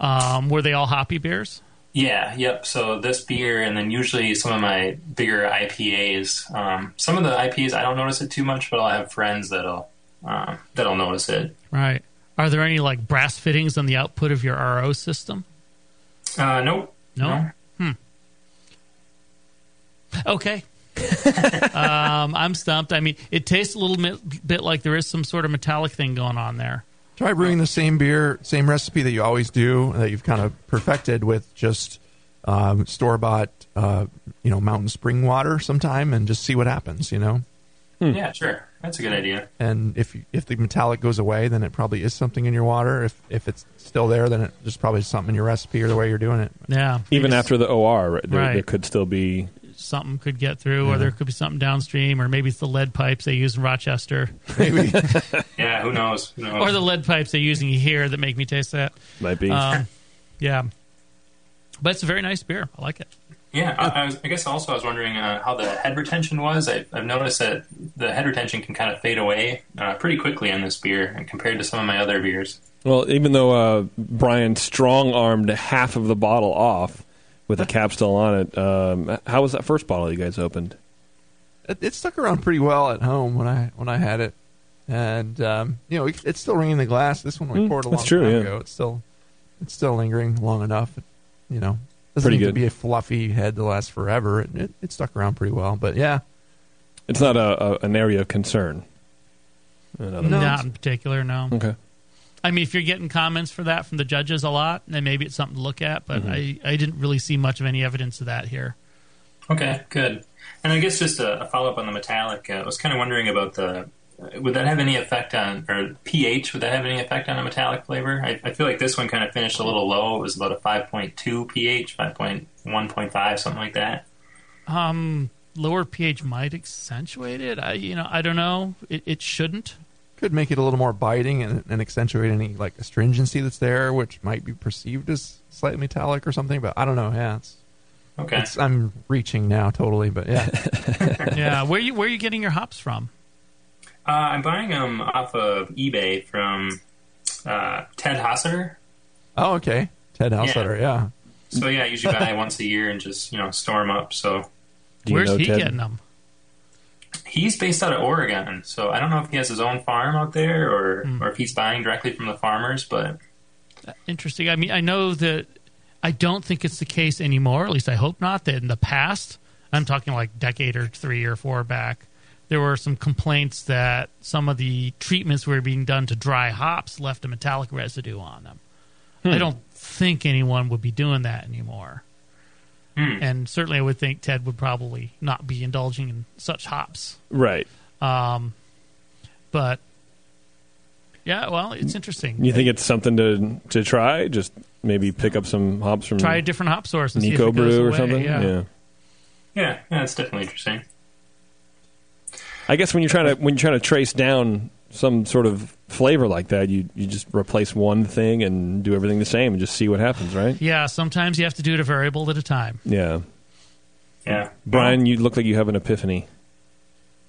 Um, were they all hoppy beers? yeah, yep. So this beer, and then usually some of my bigger IPAs. Um, some of the IPAs I don't notice it too much, but I'll have friends that'll um, that'll notice it. Right. Are there any like brass fittings on the output of your RO system? Uh, nope. No. Hmm. Okay. um, I'm stumped. I mean, it tastes a little bit, bit like there is some sort of metallic thing going on there. Try brewing the same beer, same recipe that you always do, that you've kind of perfected with just um, store bought, uh, you know, mountain spring water sometime, and just see what happens. You know, Yeah, sure. That's a good idea. and if you- if the metallic goes away, then it probably is something in your water. If if it's still there, then it just probably something in your recipe or the way you're doing it. Yeah. Even Maybe after the OR, right, there, Right. there could still be. something could get through, or there could be something downstream, or maybe it's the lead pipes they use in Rochester, Maybe. Yeah, who knows? Who knows? or the lead pipes they're using here that make me taste that. Might be. Um, yeah. But it's a very nice beer. I like it. Yeah, I, I, was, I guess also I was wondering uh, how the head retention was. I, I've noticed that the head retention can kind of fade away uh, pretty quickly on this beer and compared to some of my other beers. Well, even though uh, Brian strong armed half of the bottle off with the cap still on it, um, how was that first bottle you guys opened? it, it stuck around pretty well at home when I when I had it, and um, you know it, it's still ringing the glass. This one we Mm, poured a long true, time yeah. ago. It's still it's still lingering long enough. You know, doesn't Pretty need to good. be a fluffy head to last forever. It, it, it stuck around pretty well, but yeah, It's not a, a an area of concern. In other No. Not in particular, no. Okay. I mean, if you're getting comments for that from the judges a lot, then maybe it's something to look at. But Mhm. I, I didn't really see much of any evidence of that here. Okay, good. And I guess just a, a follow up on the metallic, uh, I was kind of wondering about the. Would that have any effect on, or pH? Would that have any effect on a metallic flavor? I, I feel like this one kind of finished a little low. It was about a 5.2 pH, 5.1.5, something like that. Um, lower pH might accentuate it. I, you know, I don't know. It, it shouldn't. could make it a little more biting and, and accentuate any like astringency that's there, which might be perceived as slightly metallic or something. But I don't know. Yeah, it's, Okay. it's I'm reaching now totally, but yeah. yeah. Where you where are you getting your hops from? Uh, I'm buying them off of eBay from uh, Ted Hausotter. oh, okay. Ted Hausotter, yeah. So yeah, I usually buy once a year and just you know store them up. So Do you Where's know he Ted? getting them? he's based out of Oregon, so I don't know if he has his own farm out there or or if he's buying directly from the farmers. But Interesting. I mean, I know that I don't think it's the case anymore. At least I hope not. That in the past, I'm talking like decade or three or four back, there were some complaints that some of the treatments were being done to dry hops left a metallic residue on them. I don't think anyone would be doing that anymore. And certainly, I would think Ted would probably not be indulging in such hops. Right. Um, but yeah, well, it's interesting. You think it's something to to try? Just maybe pick up some hops from Try a different hop source and see if Niko it goes Brew or away, something. yeah. yeah, yeah, it's definitely interesting. I guess when you're trying to when you're trying to trace down some sort of flavor like that, you you just replace one thing and do everything the same and just see what happens, right? Yeah, sometimes you have to do it a variable at a time. Yeah. Yeah, Brian, you look like you have an epiphany.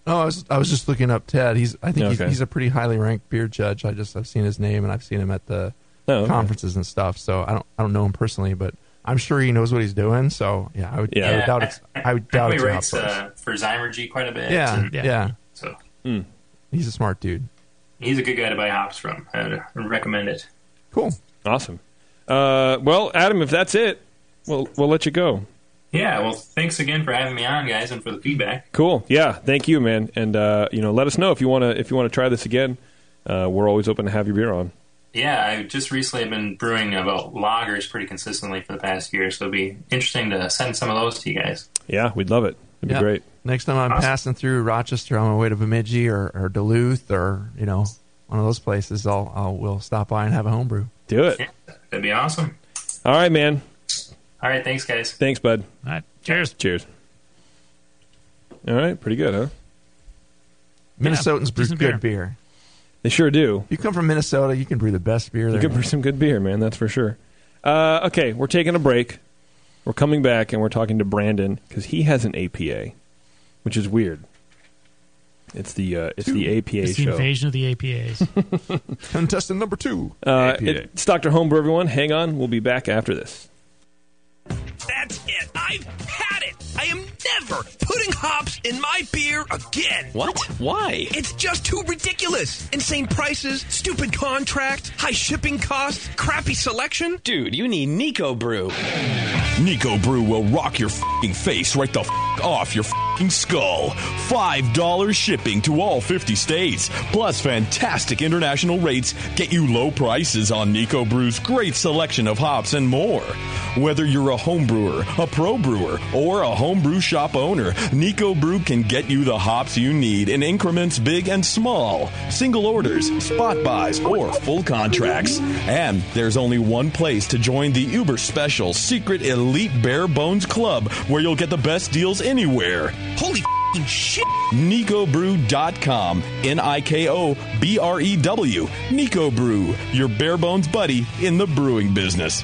Oh, I was I was just looking up Ted. He's I think he's, Okay. he's a pretty highly ranked beer judge. I just I've seen his name and I've seen him at the Oh, okay. conferences and stuff. So I don't I don't know him personally, but I'm sure he knows what he's doing. So yeah, I would, I Yeah. would doubt it's I would doubt he it's a hop writes source. uh, for Zymurgy quite a bit. yeah, and- yeah, So He's a smart dude. he's a good guy to buy hops from. I would recommend it. Cool. Awesome. Uh, well, Adam, if that's it, we'll we'll let you go. Yeah, well, thanks again for having me on, guys, and for the feedback. Cool. Yeah. Thank you, man. And uh, you know, let us know if you want to if you want to try this again. Uh, we're always open to have your beer on. Yeah, I just recently have been brewing about lagers pretty consistently for the past year, so it'd be interesting to send some of those to you guys. Yeah, we'd love it. It'd Yeah. be great. Next time I'm Awesome. passing through Rochester on my way to Bemidji or, or Duluth or you know one of those places, I'll, I'll we'll stop by and have a homebrew. Do it. Yeah, that'd be awesome. All right, man. All right, thanks, guys. Thanks, bud. All right. Cheers. Cheers. All right, pretty good, huh? Minnesotans brew decent good beer. beer. They sure do. If you come from Minnesota, you can brew the best beer You there. could brew some good beer, man. That's for sure. Uh, okay, we're taking a break. We're coming back, and we're talking to Brandon because he has an APA, which is weird. It's the uh, it's the APA It's the show. invasion of the APAs. Contestant number two. Uh, APA. it's Dr. Homebrew, everyone. Hang on. We'll be back after this. That's it. I've had it. I am never putting hops in my beer again. What? Why? It's just too ridiculous. Insane prices, stupid contract, high shipping costs, crappy selection. Dude, you need Niko Brew. Niko Brew will rock your face right the off your skull. $5 shipping to all 50 states, plus fantastic international rates get you low prices on Niko Brew's great selection of hops and more. Whether you're a home brewer, a pro brewer, or a homebrew shop owner, Niko Brew can get you the hops you need in increments big and small, single orders, spot buys, or full contracts. And there's only one place to join the uber special secret elite bare bones club where you'll get the best deals anywhere. Holy fing shit. NikoBrew.com. N I K O B R E W. Niko Brew, your bare bones buddy in the brewing business.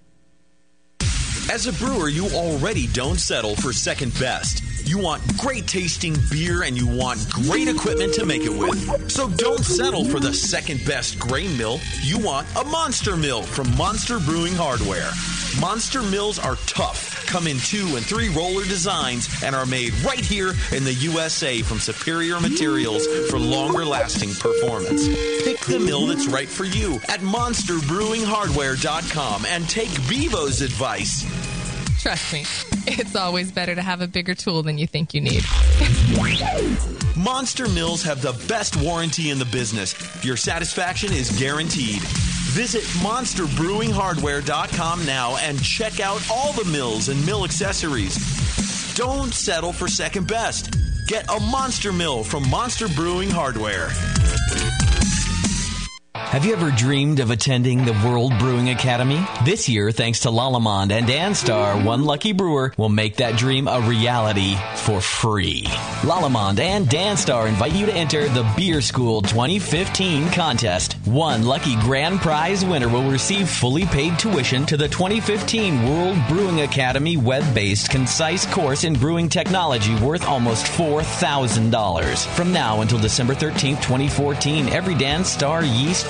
As a brewer, you already don't settle for second best. You want great tasting beer and you want great equipment to make it with. So don't settle for the second best grain mill. You want a monster mill from Monster Brewing Hardware. Monster mills are tough, come in two and three roller designs, and are made right here in the USA from superior materials for longer lasting performance. Pick the mill that's right for you at monsterbrewinghardware.com and take Bevo's advice. Trust me, it's always better to have a bigger tool than you think you need. Monster Mills have the best warranty in the business. Your satisfaction is guaranteed. Visit monsterbrewinghardware.com now and check out all the mills and mill accessories. Don't settle for second best. Get a monster mill from Monster Brewing Hardware. Have you ever dreamed of attending the World Brewing Academy? This year, thanks to Lallemand and Danstar, one lucky brewer will make that dream a reality for free. Lallemand and Danstar invite you to enter the Beer School 2015 contest. One lucky grand prize winner will receive fully paid tuition to the 2015 World Brewing Academy web-based concise course in brewing technology worth almost $4,000. From now until December 13th, 2014, every Danstar yeast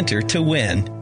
enter to win.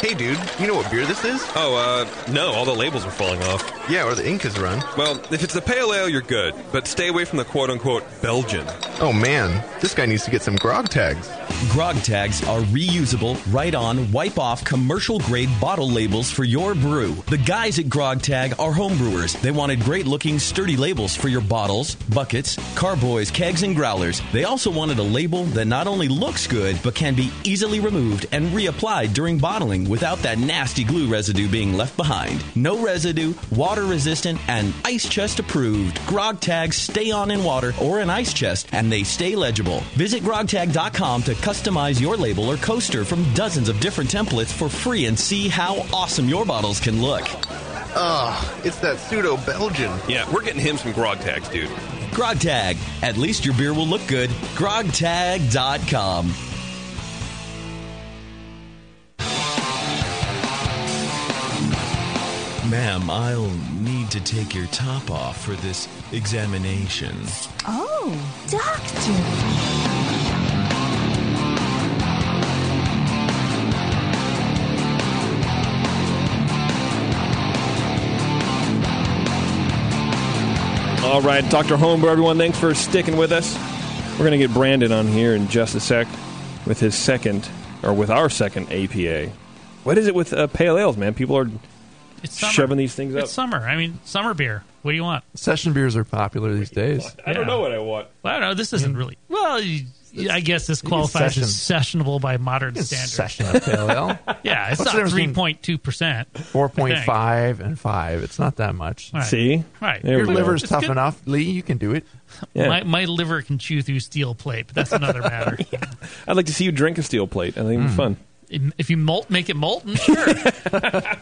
Hey, dude, you know what beer this is? Oh, uh, no, all the labels are falling off. Yeah, or the ink is run. Well, if it's the pale ale, you're good, but stay away from the quote unquote Belgian. Oh man, this guy needs to get some grog tags. Grog tags are reusable, right on, wipe off commercial grade bottle labels for your brew. The guys at Grog Tag are homebrewers. They wanted great looking, sturdy labels for your bottles, buckets, carboys, kegs, and growlers. They also wanted a label that not only looks good, but can be easily removed and reapplied during bottling without that nasty glue residue being left behind. No residue, water resistant, and ice chest approved. Grog tags stay on in water or an ice chest, and they stay legible. Visit grogtag.com to customize your label or coaster from dozens of different templates for free and see how awesome your bottles can look. Ugh, it's that pseudo Belgian. Yeah, we're getting him some grog tags, dude. Grog Tag. At least your beer will look good. Grogtag.com. Ma'am, I'll need to take your top off for this examination. Oh, doctor. All right, Dr. Homebrew, everyone, thanks for sticking with us. We're going to get Brandon on here in just a sec with his second, or with our second APA. What is it with uh, pale ales, man? People are It's summer. shoving these things up. It's summer. I mean, summer beer. What do you want? Session beers are popular these days. I don't know what I want. Well, I don't know. This isn't mm-hmm. really. Well, you, I guess this qualifies as sessionable by modern It's standards. session of pale ale. yeah, it's What's the not difference three between point two percent. Four point five and five. It's not that much. Right. See? Right. There Your we go. liver's It's tough good. enough, Lee. You can do it. Yeah. My, my liver can chew through steel plate, but that's another matter. I'd like to see you drink a steel plate. I think it'd be mm. fun. If you molt, make it molten, sure.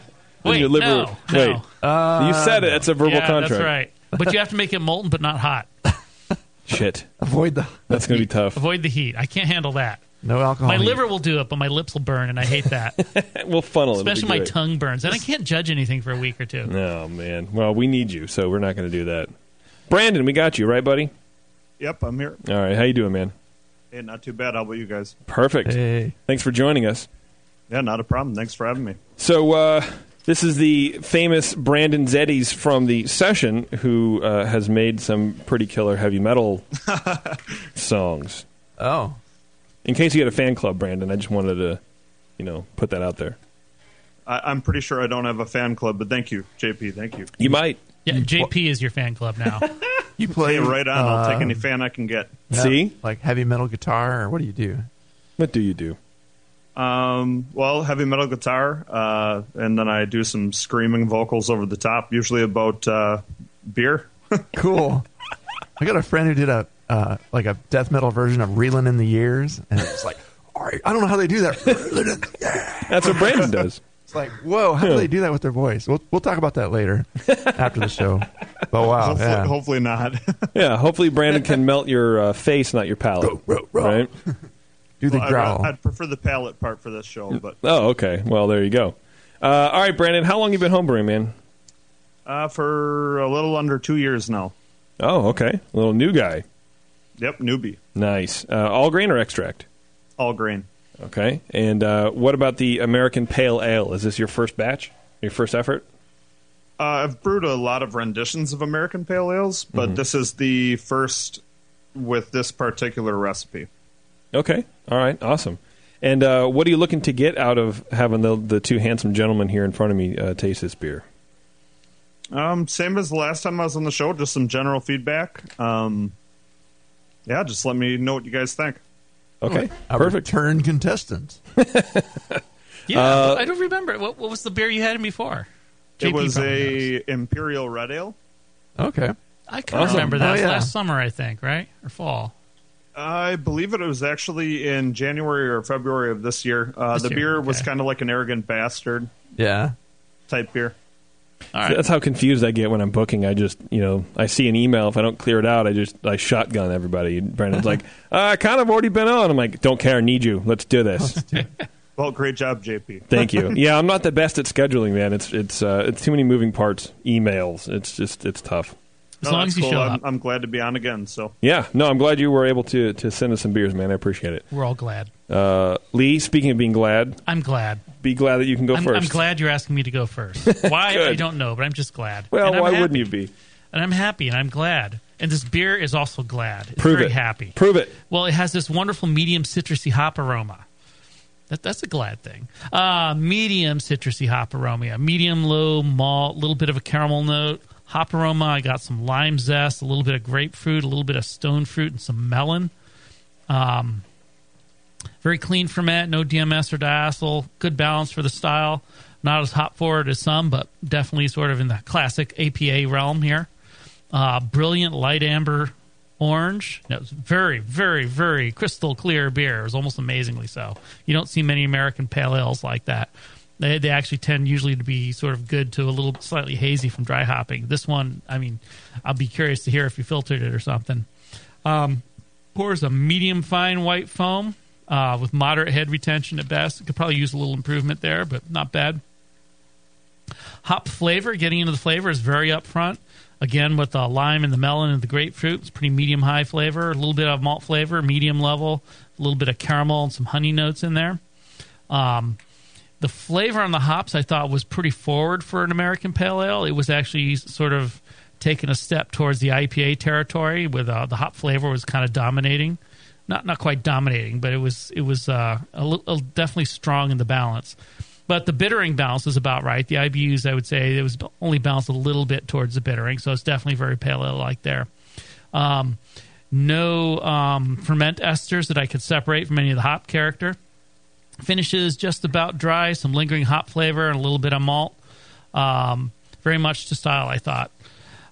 Wait, your liver- no, wait. no. you said it. It's a verbal yeah, contract. That's right. But you have to make it molten, but not hot. Shit. Avoid the. That's going to be tough. Avoid the heat. I can't handle that. No alcohol. My heat. liver will do it, but my lips will burn, and I hate that. we'll funnel it. Especially my tongue burns, and I can't judge anything for a week or two. Oh, man. Well, we need you, so we're not going to do that. Brandon, we got you, right, buddy? Yep, I'm here. All right. How you doing, man? Hey, not too bad. How about you guys? Perfect. Hey. Thanks for joining us. Yeah, not a problem. Thanks for having me. So uh, this is the famous Brandon Zeddies from the session, who uh, has made some pretty killer heavy metal songs. Oh. In case you had a fan club, Brandon, I just wanted to, you know, put that out there. I, I'm pretty sure I don't have a fan club, but thank you, JP. Thank you. You might. Yeah, JP is your fan club now. You play Hey, right on. I'll take uh, any fan I can get. yeah, See? like heavy metal guitar, or what do you do? What do you do? Um, well, heavy metal guitar, uh, and then I do some screaming vocals over the top, usually about uh, beer. Cool. I got a friend who did a uh, like a death metal version of "Reeling in the Years," and it's like, all right, I don't know how they do that. That's what Brandon does. It's like, whoa, how do they do that with their voice? We'll we'll talk about that later after the show. But wow, hopefully, yeah. hopefully not. Yeah, hopefully Brandon can melt your uh, face, not your palate. Right? do the Well, I'd, growl. I'd prefer the palate part for this show, but Oh, okay. Well, there you go. Uh, all right, Brandon, how long you been homebrewing, man? uh, for a little under two years now. Oh, okay. A little new guy. Yep, newbie, Nice. Uh, all grain or extract? all grain. Okay. And uh, what about the American Pale Ale? Is this your first batch? Your first effort? Uh, I've brewed a lot of renditions of American Pale Ales, but Mm-hmm. this is the first with this particular recipe. Okay. All right. Awesome. And uh, what are you looking to get out of having the the two handsome gentlemen here in front of me uh, taste this beer? Um, same as the last time I was on the show, just some general feedback. Um, yeah, just let me know what you guys think. Okay. a Perfect. return contestant. Yeah, Uh, I don't remember. What, what was the beer you had in before? It JP was probably knows. a Imperial Red Ale. Okay. I kind of Awesome. remember that Oh, was yeah. last summer, I think, right or fall. I believe it was actually in January or February of this year. Uh, This the year, beer was kind of like an arrogant bastard Yeah. type beer. All right. That's how confused I get when I'm booking. I just, you know, I see an email. If I don't clear it out, I just I shotgun everybody. Brandon's like, uh, I kind of already been on. I'm like, don't care. Need you. Let's do this. Well, great job, JP. Thank you. Yeah, I'm not the best at scheduling, man. It's it's uh, it's too many moving parts. Emails. It's just it's tough. As No, long that's as you cool. show I'm, up, I'm glad to be on again. So Yeah. No, I'm glad you were able to to send us some beers, man. I appreciate it. we're all glad. Uh, Lee, speaking of being glad, I'm glad. be glad that you can go I'm, 1st I'm glad you're asking me to go first. Why I Good. don't know, but I'm just glad. Well, I'm why happy. wouldn't you be? And I'm happy, and I'm glad. And this beer is also glad. It's Prove very it. happy. Prove it. Well, it has this wonderful medium citrusy hop aroma. That, that's a glad thing. Uh, medium citrusy hop aroma. Medium low malt, little bit of a caramel note. Hop aroma. I got some lime zest, a little bit of grapefruit, a little bit of stone fruit, and some melon. Um, very clean ferment, no DMS or diacetyl. Good balance for the style. Not as hop forward as some, but definitely sort of in the classic APA realm here. Uh, brilliant light amber orange. It was very, very, very crystal clear beer. It was almost amazingly so. You don't see many American pale ales like that. They, they actually tend usually to be sort of good to a little slightly hazy from dry hopping. This one, I mean, I'll be curious to hear if you filtered it or something. Um, pours a medium fine white foam uh, with moderate head retention at best. Could probably use a little improvement there, but not bad. Hop flavor, getting into the flavor, is very upfront. Again, with the lime and the melon and the grapefruit, it's pretty medium high flavor. A little bit of malt flavor, medium level. A little bit of caramel and some honey notes in there. Um, the flavor on the hops I thought was pretty forward for an American pale ale. It was actually sort of taking a step towards the IPA territory, with uh, the hop flavor was kind of dominating. Not not quite dominating, but it was it was uh, a little, definitely strong in the balance. But the bittering balance is about right. The IBUs, I would say, it was only balanced a little bit towards the bittering, so it's definitely very pale ale like there. Um, no um, ferment esters that I could separate from any of the hop character. Finishes just about dry, some lingering hop flavor, and a little bit of malt. Um, very much to style, I thought.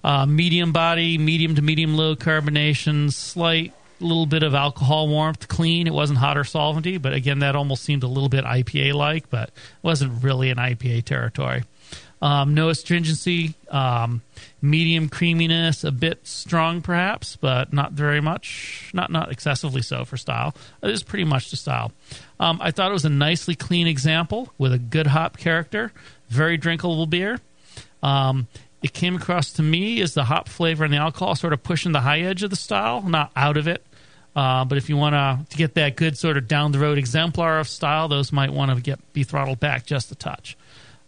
Uh, medium body, medium to medium low carbonation, slight little bit of alcohol warmth, clean. It wasn't hot or solventy, but again, that almost seemed a little bit IPA like, but wasn't really an IPA territory. Um, no astringency, um, medium creaminess, a bit strong perhaps, but not very much, not not excessively so for style. It is pretty much the style. Um, I thought it was a nicely clean example with a good hop character, very drinkable beer. Um, it came across to me as the hop flavor and the alcohol sort of pushing the high edge of the style, not out of it. Uh, but if you want to get that good sort of down the road exemplar of style, those might want to get be throttled back just a touch.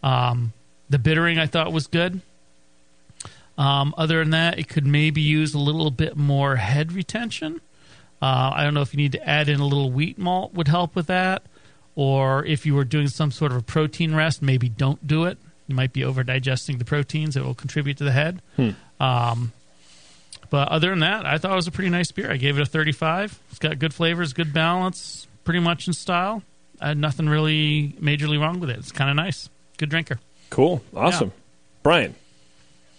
Um, the bittering I thought was good. Um, other than that, it could maybe use a little bit more head retention. Uh, I don't know if you need to add in a little wheat malt would help with that, or if you were doing some sort of a protein rest, maybe don't do it. You might be over digesting the proteins that will contribute to the head. Hmm. Um, but other than that, I thought it was a pretty nice beer. I gave it a 35. It's got good flavors, good balance, pretty much in style. I had nothing really majorly wrong with it. It's kind of nice. Good drinker. Cool. Awesome. Brian.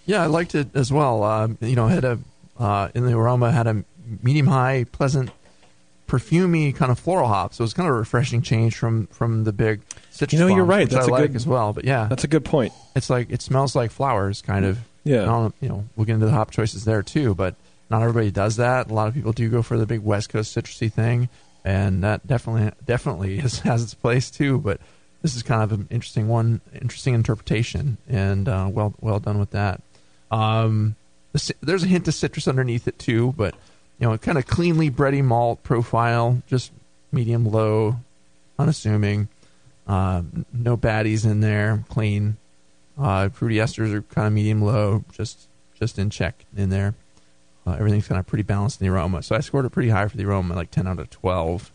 Yeah, I liked it as well. Um, you know, had a uh, in the aroma had a medium high, pleasant, perfumey kind of floral hop. So it was kind of a refreshing change from from the big citrus. You know, you're right. That's I a like good- as well. But yeah, That's a good point. it's like it smells like flowers, kind of. Yeah. I don't know, you know, we'll get into the hop choices there too, but not everybody does that. A lot of people do go for the big West Coast citrusy thing, and that definitely definitely has its place too. But this is kind of an interesting one, interesting interpretation, and uh, well well done with that. Um, there's a hint of citrus underneath it too, but you know, kind of cleanly bready malt profile, just medium low, unassuming. Uh, no baddies in there, clean. Uh, fruity esters are kind of medium low, just just in check in there. Uh, everything's kind of pretty balanced in the aroma, so I scored it pretty high for the aroma, like ten out of twelve.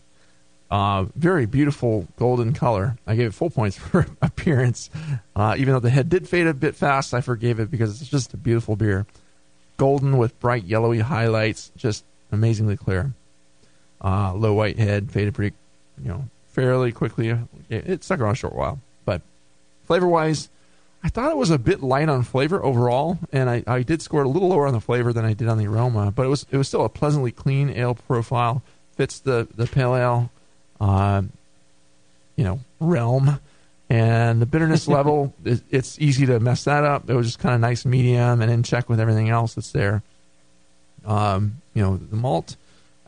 Uh, very beautiful golden color. I gave it full points for appearance, uh, even though the head did fade a bit fast. I forgave it because it's just a beautiful beer, golden with bright yellowy highlights, just amazingly clear. Uh, low white head faded pretty, you know, fairly quickly. It, it stuck around a short while, but flavor wise, I thought it was a bit light on flavor overall, and I, I did score a little lower on the flavor than I did on the aroma, but it was it was still a pleasantly clean ale profile. Fits the the pale ale, uh, you know, realm, and the bitterness level, it's easy to mess that up. It was just kind of nice medium and in check with everything else that's there. Um, you know, the malt.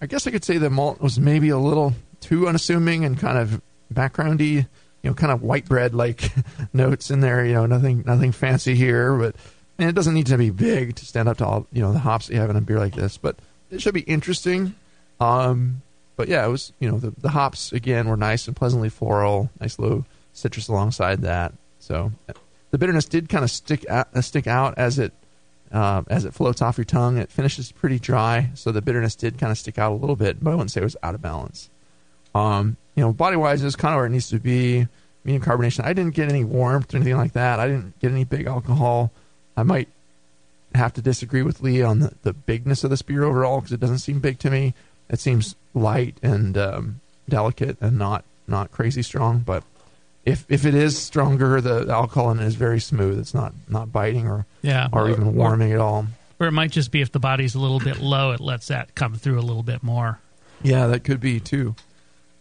I guess I could say the malt was maybe a little too unassuming and kind of backgroundy you know, kind of white bread like notes in there. You know, nothing nothing fancy here, but and it doesn't need to be big to stand up to all you know the hops that you have in a beer like this. But it should be interesting. Um, but yeah, it was you know the the hops again were nice and pleasantly floral, nice low citrus alongside that. So the bitterness did kind of stick out, uh, stick out as it uh, as it floats off your tongue. It finishes pretty dry, so the bitterness did kind of stick out a little bit, but I wouldn't say it was out of balance. Um, you know, body wise is kind of where it needs to be. Medium carbonation. I didn't get any warmth or anything like that. I didn't get any big alcohol. I might have to disagree with Lee on the, the bigness of this beer overall because it doesn't seem big to me. It seems light and um, delicate and not not crazy strong. But if if it is stronger, the alcohol in it is very smooth. It's not not biting or Yeah. or even warming at all. Or it might just be if the body's a little bit low, it lets that come through a little bit more. Yeah, that could be too.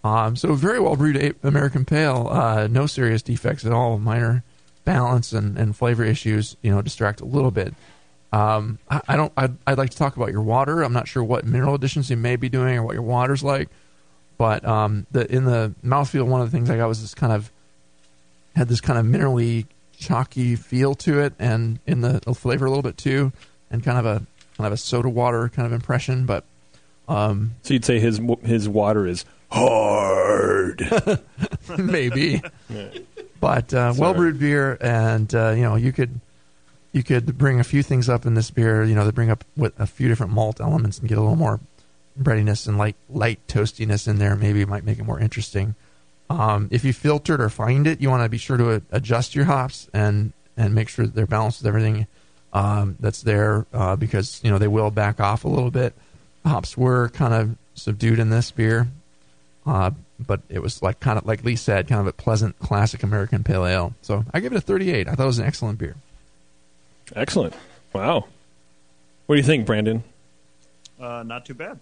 Um, so very well brewed American Pale. Uh, no serious defects at all. Minor balance and, and flavor issues, you know, distract a little bit. Um, I, I don't. I'd, I'd like to talk about your water. I'm not sure what mineral additions you may be doing or what your water's like, but um, the in the mouthfeel, one of the things I got was this kind of had this kind of minerally chalky feel to it, and in the flavor a little bit too, and kind of a kind of a soda water kind of impression. But um, so you'd say his his water is hard, maybe. Yeah. But uh, well brewed beer, and uh, you know you could you could bring a few things up in this beer. You know, they bring up with a few different malt elements and get a little more breadiness and light light toastiness in there. Maybe it might make it more interesting. Um, if you filtered or fined it, you want to be sure to adjust your hops and and make sure they're balanced with everything um, that's there uh, because you know they will back off a little bit. Hops were kind of subdued in this beer, uh, but it was like kind of like Lee said, kind of a pleasant classic American pale ale. So I give it a 38. I thought it was an excellent beer. Excellent. Wow. What do you think, Brandon? Uh, not too bad.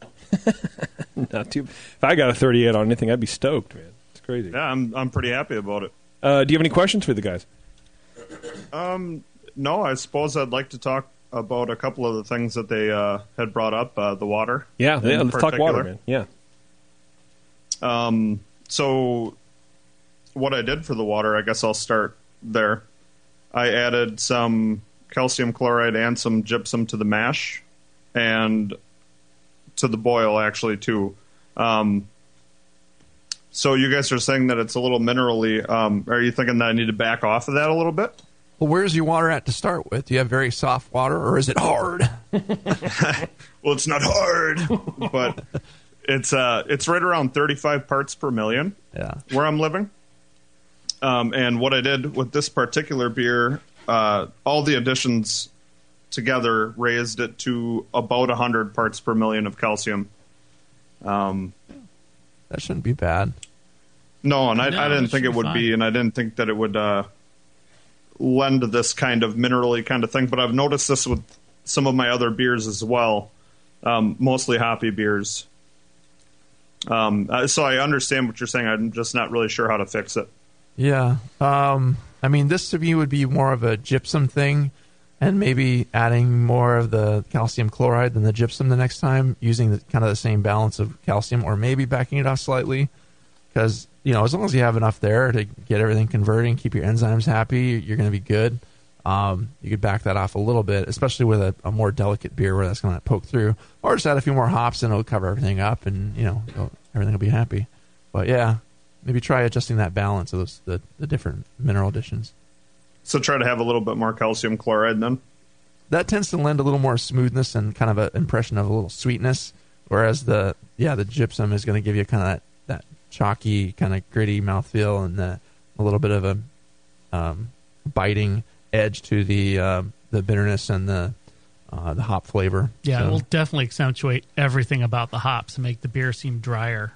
Not too. If I got a 38 on anything, I'd be stoked, man. It's crazy. Yeah, I'm I'm pretty happy about it. Uh, do you have any questions for the guys? Um, no, I suppose I'd like to talk about a couple of the things that they uh, had brought up. Uh, the water. Yeah, yeah. Let's talk water, man. Yeah. Um, so what I did for the water, I guess I'll start there. I added some calcium chloride and some gypsum to the mash, and to the boil actually too. Um, so you guys are saying that it's a little minerally. Um, are you thinking that I need to back off of that a little bit? Well, where's your water at to start with? Do you have very soft water, or is it hard? well, it's not hard, but it's uh, it's right around 35 parts per million. Yeah, where I'm living. Um, and what I did with this particular beer, uh, all the additions together raised it to about 100 parts per million of calcium. Um, that shouldn't be bad. No, and I, No, I didn't think it would fine. be, and I didn't think that it would uh, lend to this kind of minerally kind of thing. But I've noticed this with some of my other beers as well, um, mostly hoppy beers. Um, uh, so I understand what you're saying. I'm just not really sure how to fix it. Yeah. Um, I mean, this to me would be more of a gypsum thing, and maybe adding more of the calcium chloride than the gypsum the next time, using the, kind of the same balance of calcium, or maybe backing it off slightly. Because you know, as long as you have enough there to get everything converting, keep your enzymes happy, you're going to be good. Um, you could back that off a little bit, especially with a, a more delicate beer where that's going to poke through, or just add a few more hops and it'll cover everything up, and you know, everything will be happy. But yeah, maybe try adjusting that balance of those the, the different mineral additions. So try to have a little bit more calcium chloride then. That tends to lend a little more smoothness and kind of an impression of a little sweetness, whereas the yeah the gypsum is going to give you kind of that, that chalky kind of gritty mouthfeel and the, a little bit of a um, biting edge to the uh, the bitterness and the uh, the hop flavor. Yeah, So- it will definitely accentuate everything about the hops and make the beer seem drier.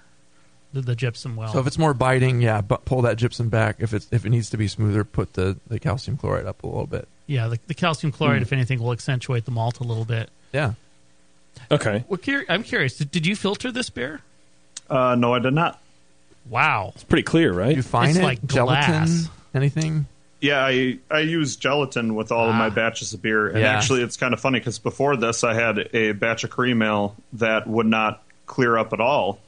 The, the gypsum well. So if it's more biting, yeah, but pull that gypsum back. If it's if it needs to be smoother, put the, the calcium chloride up a little bit. yeah, the, the calcium chloride, Mm. if anything, will accentuate the malt a little bit. Yeah. Okay. Well, cur- I'm curious. Did, did you filter this beer? Uh, no, I did not. Wow, it's pretty clear, right? You find It's it like gelatin, glass. anything? Yeah, I I use gelatin with all of my batches of beer, and Yeah. actually, it's kind of funny because before this, I had a batch of cream ale that would not clear up at all,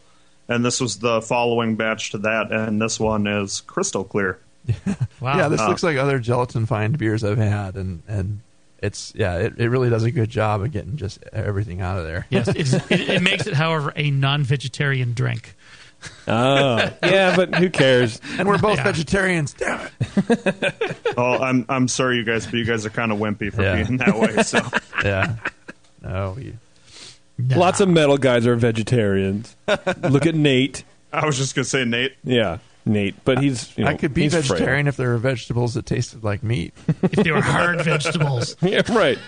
and this was the following batch to that, and this one is crystal clear. Wow. Yeah, this Uh, looks like other gelatin fined beers I've had, and and it's yeah, it, it really does a good job of getting just everything out of there. Yes, it's, it, it makes it, however, a non-vegetarian drink. Oh, yeah, but who cares? And we're both Yeah. vegetarians. Damn it. Oh, I'm I'm sorry, you guys, but you guys are kind of wimpy for Yeah. being that way. So Yeah. No, you. Lots of metal guys are vegetarians. Look at Nate. I was just gonna say Nate. Yeah, Nate, but he's you know, I could be he's frail. vegetarian if there were vegetables that tasted like meat. If they were hard vegetables, Yeah, right.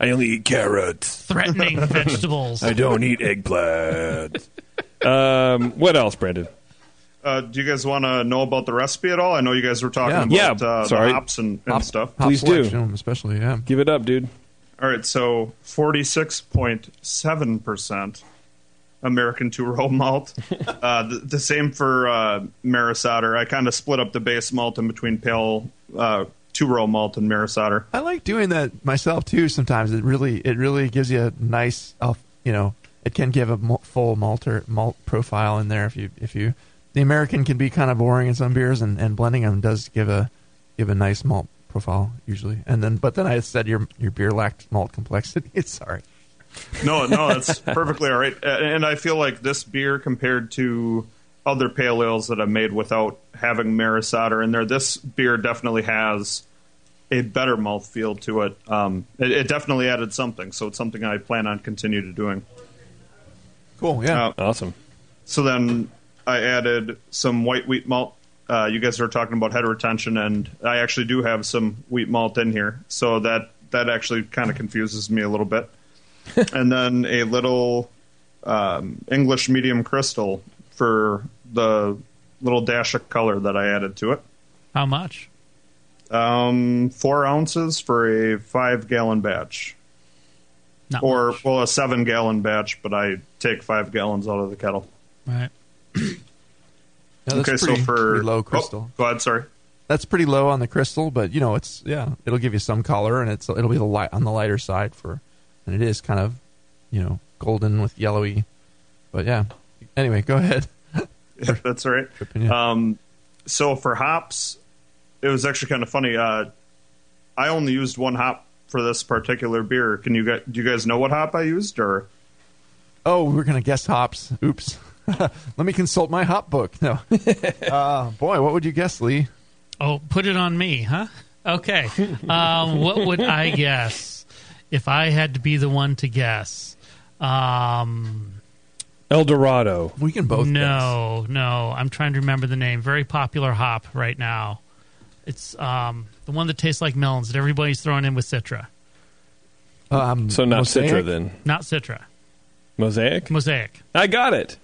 I only eat carrots. threatening vegetables. I don't eat eggplant. um, what else, Brandon? Uh, do you guys want to know about the recipe at all? I know you guys were talking Yeah. about Yeah, uh, sorry. the hops and, and Hop- stuff. hop Please do. especially. Yeah. Give it up, dude. All right, so forty-six point seven percent American two-row malt. uh, the, the same for uh, Maris Otter. I kind of split up the base malt in between pale uh, two-row malt and Maris Otter. I like doing that myself too. Sometimes it really it really gives you a nice, uh, you know, it can give a full malter malt profile in there if you if you. The American can be kind of boring in some beers, and, and blending them does give a give a nice malt profile usually. And then, but then I said your your beer lacked malt complexity. Sorry. No, no, that's perfectly all right. And I feel like this beer, compared to other pale ales that I've made without having Maris Otter in there, this beer definitely has a better mouthfeel to it. Um, it. It definitely added something, so it's something I plan on continue to doing. Cool. Yeah. Uh, Awesome. So then I added some white wheat malt. Uh, you guys are talking about head retention, and I actually do have some wheat malt in here, so that that actually kind of confuses me a little bit. and then a little um, English medium crystal for the little dash of color that I added to it. How much? Um, four ounces for a five gallon batch. Not or, well, a seven gallon batch, but I take five gallons out of the kettle. Right. Yeah, that's okay, pretty, so for low oh, crystal. go ahead, sorry. That's pretty low on the crystal, but you know it's yeah, it'll give you some color, and it's it'll be the light on the lighter side for, and it is kind of, you know, golden with yellowy, but yeah. Anyway, go ahead. Yeah, that's all right. Um, so for hops, it was actually kind of funny. Uh, I only used one hop for this particular beer. Can you guys, do you guys know what hop I used or? Oh, we're gonna guess hops. Oops. Let me consult my hop book. No. uh, boy, what would you guess, Lee? Oh, put it on me, huh? Okay. Um, what would I guess if I had to be the one to guess? Um, El Dorado. We can both. no, no. I'm trying to remember the name. Very popular hop right now. It's um, the one that tastes like melons that everybody's throwing in with Citra. Um, So not Mosaic? Citra then. Not Citra. Mosaic. Mosaic. I got it.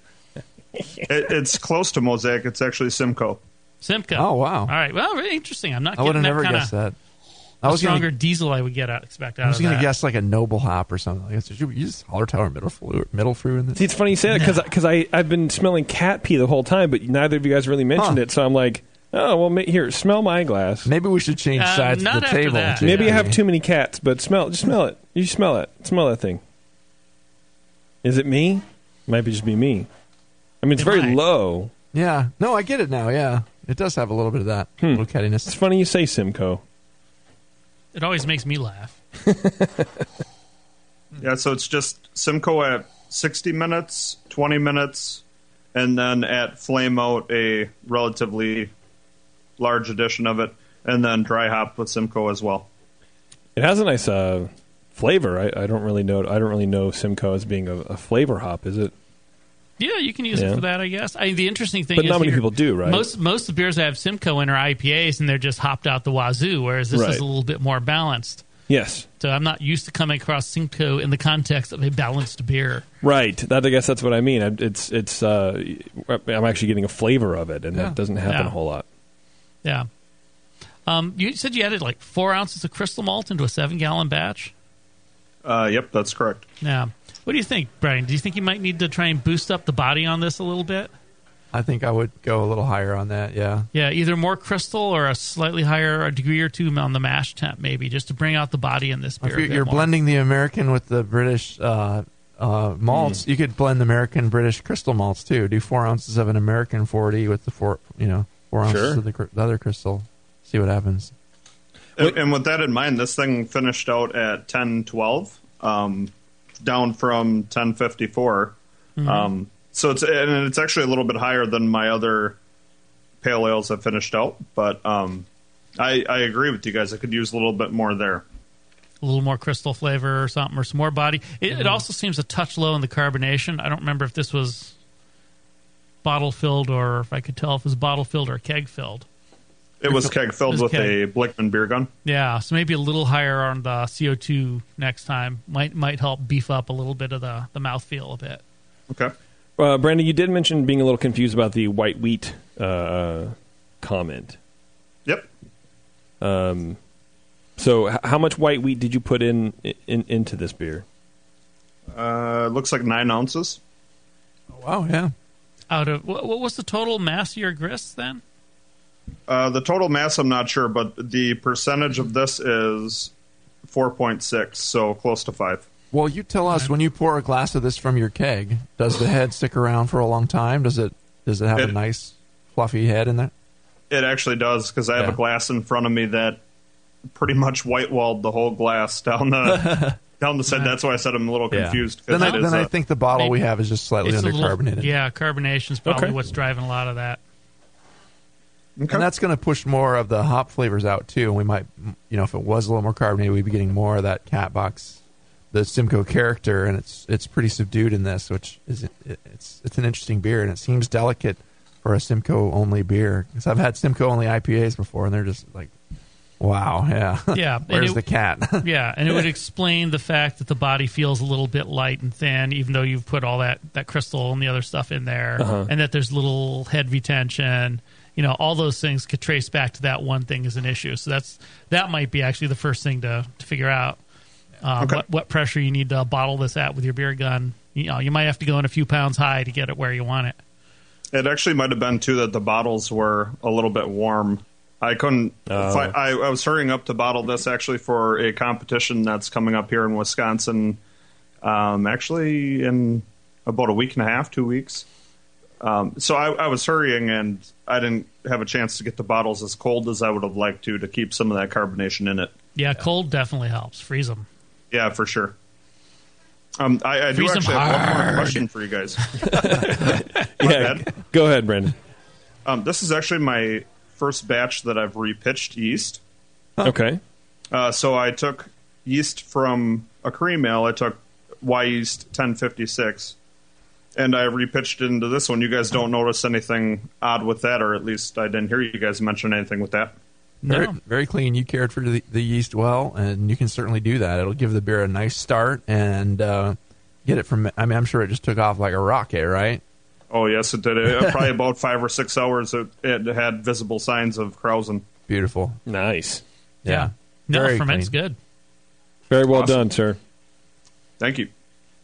It, it's close to Mosaic. It's actually Simcoe. Simcoe. Oh wow. All right. Well, really interesting. I'm not I getting would have that never guessed that. I was stronger gonna, diesel I would get out expect out I was gonna guess like a noble hop or something. Like that. You use Hallertauer Mittelfruh, middle fruit in this. See, it's funny you say that because because I I've been smelling cat pee the whole time, but neither of you guys really mentioned Huh. it. So I'm like, oh well, ma- here, smell my glass. Maybe we should change Uh, sides not of the table. that. and Maybe I have too many cats, but smell, just smell it. You smell it. Smell that thing. Is it me? Might be just be me. I mean, it's It very might. low. Yeah. No, I get it now. Yeah, it does have a little bit of that Hmm. little cattiness. It's funny you say Simcoe. It always makes me laugh. Yeah, so it's just Simcoe at 60 minutes, 20 minutes, and then at flame out a relatively large edition of it, and then dry hop with Simcoe as well. It has a nice uh, flavor. I, I don't really know. I don't really know Simcoe as being a, a flavor hop. Is it? Yeah, you can use Yeah. it for that, I guess. I, the interesting thing But is not many people do, right? Most most of the beers that have Simcoe in are IPAs, and they're just hopped out the wazoo. Whereas this Right. is a little bit more balanced. Yes. So I'm not used to coming across Simcoe in the context of a balanced beer. Right. That I guess that's what I mean. It's it's. Uh, I'm actually getting a flavor of it, and Yeah. that doesn't happen Yeah. a whole lot. Yeah. Um, you said you added like four ounces of crystal malt into a seven gallon batch. Uh, yep, that's correct. Yeah. What do you think, Brian? Do you think you might need to try and boost up the body on this a little bit? I think I would go a little higher on that. Yeah. Yeah, either more crystal or a slightly higher a degree or two on the mash temp, maybe, just to bring out the body in this beer. If you're, bit you're more. blending the American with the British uh, uh, malts, Mm. you could blend the American British crystal malts too. Do four ounces of an American 40 with the four, you know, four ounces Sure. of the, the other crystal. See what happens. And, and with that in mind, this thing finished out at 1012, um, down from 1054. Mhm. Um, So it's and it's actually a little bit higher than my other pale ales I finished out. But um, I I agree with you guys. I could use a little bit more there. A little more crystal flavor or something, or some more body. It, Mm-hmm. it also seems a touch low in the carbonation. I don't remember if this was bottle filled or if I could tell if it was bottle filled or keg filled. It was keg filled was with keg. a Blichmann beer gun. Yeah, so maybe a little higher on the CO2 next time might might help beef up a little bit of the the mouthfeel a bit. Okay. Uh, Brandon, you did mention being a little confused about the white wheat uh, comment. Yep. Um, so, h- how much white wheat did you put in, in into this beer? Uh, looks like nine ounces. Wow, yeah. Out of what, what was the total mass of your grist then? Uh, the total mass, I'm not sure, but the percentage of this is 4.6, so close to five. Well, you tell us when you pour a glass of this from your keg, does the head stick around for a long time? Does it does it have a nice fluffy head in there? It actually does because I have Yeah. a glass in front of me that pretty much white walled the whole glass down the down the side. That's why I said I'm a little Yeah. Then, I, then I a- think the bottle we have is just slightly It's a little- yeah, carbonation is probably Okay. what's driving a lot of that. And that's going to push more of the hop flavors out too. And we might, you know, if it was a little more carbonated, we'd be getting more of that cat box, the Simcoe character, and it's it's pretty subdued in this, which is it's it's an interesting beer, and it seems delicate for a Simcoe only beer. Because I've had Simcoe only IPAs before, and they're just like, wow, yeah, Yeah, and Where's it- the cat? yeah, and it would explain the fact that the body feels a little bit light and thin, even though you've put all that, that crystal and the other stuff in there, Uh-huh. and that there's little head retention. You know, all those things could trace back to that one thing as an issue. So that's that might be actually the first thing to, to figure out. Um, what, what pressure you need to bottle this at with your beer gun. You know, you might have to go in a few pounds high to get it where you want it. It actually might have been too that the bottles were a little bit warm. I couldn't. Fi- I, I was hurrying up to bottle this actually for a competition that's coming up here in Wisconsin. Um, actually, in about a week and a half, two weeks. Um, so I, I was hurrying, and I didn't have a chance to get the bottles as cold as I would have liked to to keep some of that carbonation in it. Yeah, cold definitely helps. Freeze them. Yeah, for sure. Um, I, I do Freeze 'em actually have one more hard. question for you guys. yeah, go ahead, Brandon. Um, this is actually my first batch that I've repitched yeast. Okay. Uh, so I took yeast from a cream ale. I took Wyeast 1056, and I repitched it into this one. You guys don't notice anything odd with that, or at least I didn't hear you guys mention anything with that. Very, very clean. You cared for the, the yeast well, and you can certainly do that. It'll give the beer a nice start and uh, get it from. I mean, I'm sure it just took off like a rocket, right? Oh yes, it did. It, probably about five or six hours. It, it had visible signs of krausen. Beautiful. Nice. Yeah. No, Very ferment's clean. good. Very well Awesome. done, sir. Thank you.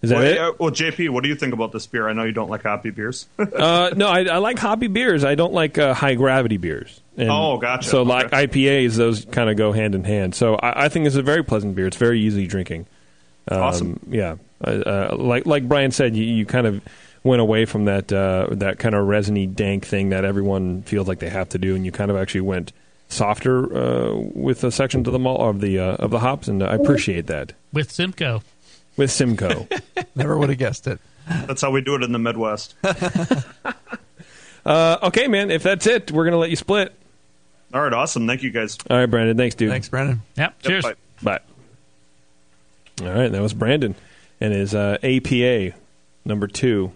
Is that well, it? uh, well, JP, what do you think about this beer? I know you don't like hoppy beers. uh, no, I, I like hoppy beers. I don't like uh, high gravity beers. And Oh, gotcha. So, Okay. like IPAs, those kind of go hand in hand. So, I, I think it's a very pleasant beer. It's very easy drinking. Um, Awesome. Yeah, uh, uh, like like Brian said, you, you kind of went away from that uh, that kind of resiny, dank thing that everyone feels like they have to do, and you kind of actually went softer uh, with a section to the malt of the uh, of the hops, and I appreciate that With Simcoe. With Simcoe. Never would have guessed it. That's how we do it in the Midwest. uh, okay, man. If that's it, we're gonna let you split. All right, awesome. Thank you guys. All right, Brandon. Thanks, dude. Thanks, Brandon. Yep. Cheers. bye. Bye. All right, that was Brandon and his uh, APA number two.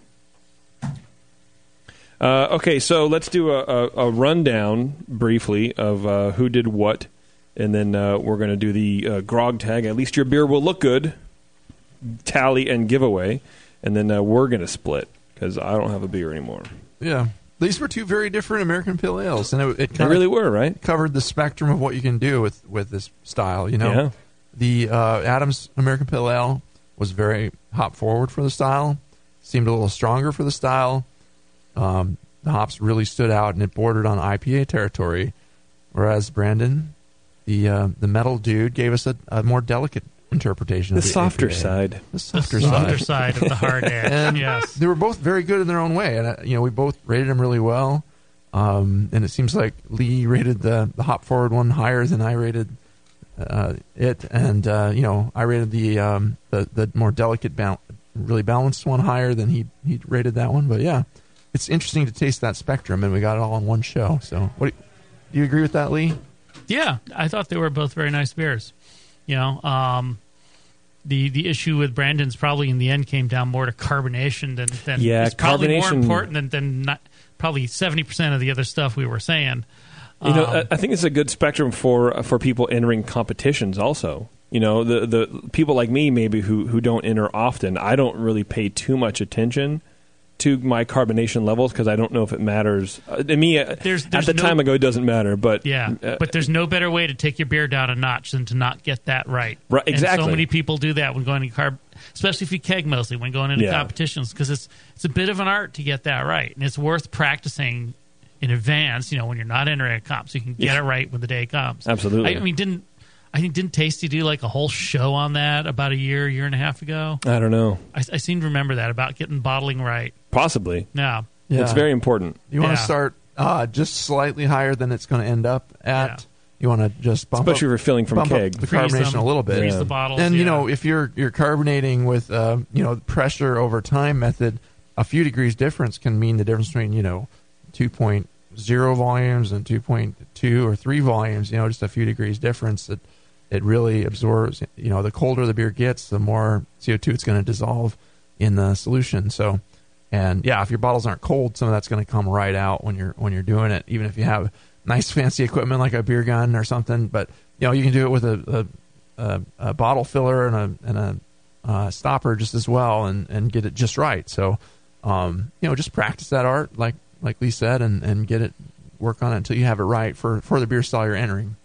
Uh, okay, so let's do a, a, a rundown briefly of uh, who did what, and then uh, we're going to do the uh, grog tag. At least your beer will look good. Tally and giveaway, and then uh, we're going to split because I don't have a beer anymore. Yeah. These were two very different American pale ales, and it, it They really were, right? covered the spectrum of what you can do with, with this style. You know, Yeah. the uh, Adams American Pale Ale was very hop forward for the style, seemed a little stronger for the style. Um, the hops really stood out, and it bordered on IPA territory. Whereas Brandon, the uh, the metal dude, gave us a, a more delicate interpretation. The of the softer IPA. side. The softer, The softer side of the hard ale. and Yes. they were both very good in their own way, and uh, you know we both rated them really well. Um, and it seems like Lee rated the the hop forward one higher than I rated uh, it, and uh, you know I rated the um, the the more delicate bal- really balanced one higher, than he he rated that one. But yeah, it's interesting to taste that spectrum, and we got it all in one show. So, what do you, do you agree with that, Lee? Yeah, I thought they were both very nice beers. You know, um, the the issue with Brandon's probably in the end came down more to carbonation than than Yeah, it's probably more important than than not, probably seventy percent of the other stuff we were saying. You know, Um, I- I think it's a good spectrum for for people entering competitions. Also, you know, the the people like me maybe who who don't enter often. I don't really pay too much attention to my carbonation levels because I don't know if it matters. Uh, to me, uh, There's- at the no- time ago, it doesn't matter. But Yeah, uh, but there's no better way to take your beer down a notch than to not get that right. Right, And exactly. so many people do that when going to carb, especially if you keg mostly when going into Yeah. competitions because it's it's a bit of an art to get that right, and it's worth practicing in advance. You know, when you're not entering a comp, so you can get Yeah. it right when the day comes. Absolutely. I, I mean, didn't I think didn't Tasty do like a whole show on that about a year, year and a half ago? I don't know. I, I seem to remember that about getting bottling right. Possibly. Yeah. It's very important. You want to Yeah. start uh, just slightly higher than it's going to end up at. You want to just bump Especially up, if you're filling from keg. the Freeze carbonation them. a little bit, Freeze the bottles, And you know, if you're you're carbonating with uh, you know pressure over time method, a few degrees difference can mean the difference between you know two point zero volumes and two point two or three volumes. You know, just a few degrees difference that it really absorbs. You know, the colder the beer gets, the more CO two it's going to dissolve in the solution. So, and yeah, if your bottles aren't cold, some of that's going to come right out when you're when you're doing it. Even if you have nice fancy equipment like a beer gun or something, but you know you can do it with a a, a, a bottle filler and a and a uh, stopper just as well, and and get it just right. So, um, you know, just practice that art like like Lee said, and and get it work on it until you have it right for for the beer style you're entering.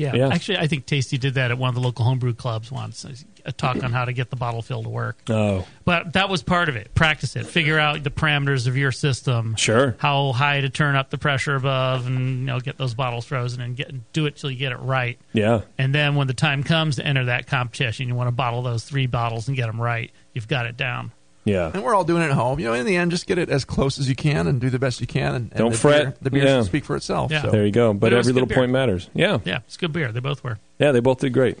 Yeah. Yeah. Actually, I think Tasty did that at one of the local homebrew clubs once. A talk on how to get the bottle fill to work. Oh, But that was part of it. Practice it. Figure out the parameters of your system. Sure. How high to turn up the pressure above, and you know, get those bottles frozen and get do it till you get it right. yeah. And then when the time comes to enter that competition, you want to bottle those three bottles and get them right. You've got it down. Yeah. And we're all doing it at home. You know, in the end, just get it as close as you can and do the best you can. And, and Don't the fret. Beer, the beer Yeah. should speak for itself. Yeah. So. There you go. But But every little beer. point matters. Yeah. Yeah, it's good beer. They both were. Yeah, they both did great.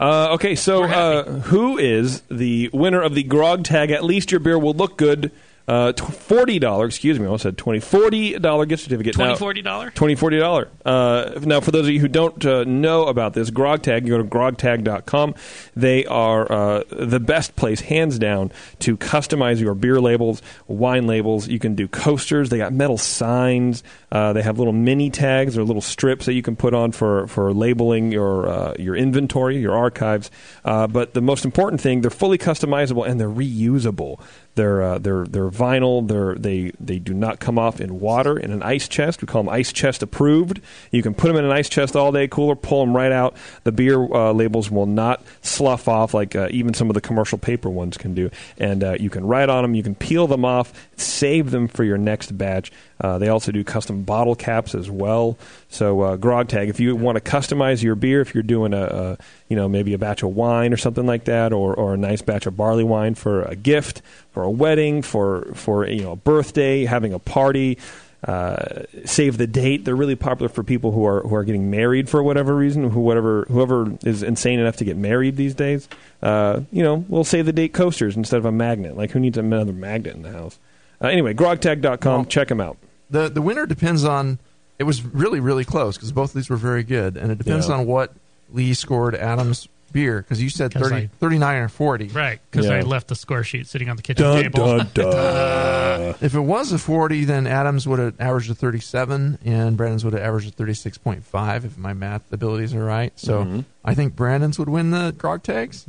Uh, okay, so uh, who is the winner of the Grog Tag? At least your beer will look good. Uh, forty dollar, excuse me, I almost said twenty. Forty dollar gift certificate. Twenty Now- forty dollar. Twenty forty dollar. Uh, now, for those of you who don't uh, know about this, GrogTag, you go to grogtag.com. They are uh, the best place, hands down, to customize your beer labels, wine labels. You can do coasters. They got metal signs. Uh, they have little mini tags or little strips that you can put on for, for labeling your uh, your inventory, your archives. Uh, but the most important thing, they're fully customizable and they're reusable. They're uh, they're they're vinyl. They're they they do not come off in water in an ice chest. We call them ice chest approved. You can put them in an ice chest all day cooler, pull them right out. The beer uh, labels will not slough off like uh, even some of the commercial paper ones can do. And uh, you can write on them. You can peel them off, save them for your next batch. Uh, they also do custom bottle caps as well. So uh, Grog Tag, if you want to customize your beer, if you're doing a, a you know maybe a batch of wine or something like that, or, or a nice batch of barley wine for a gift, for a wedding, for for you know a birthday, having a party. Uh, save the date. They're really popular for people who are who are getting married for whatever reason. Who whatever whoever is insane enough to get married these days. Uh, you know, we'll save the date coasters instead of a magnet. Like who needs another magnet in the house? Uh, anyway, grogtag.com. check them out. the the winner depends on. It was really really close because both of these were very good, and it depends Yeah. on what Lee scored Adam's beer because you said 'Cause 30, I- 39 or forty. Right, because Yeah. I left the score sheet sitting on the kitchen Dun, table. dun, dun. If it was a forty, then Adams would have averaged a thirty-seven, and Brandon's would have averaged a thirty-six point five if my math abilities are right. So Mhm. I think Brandon's would win the grog tags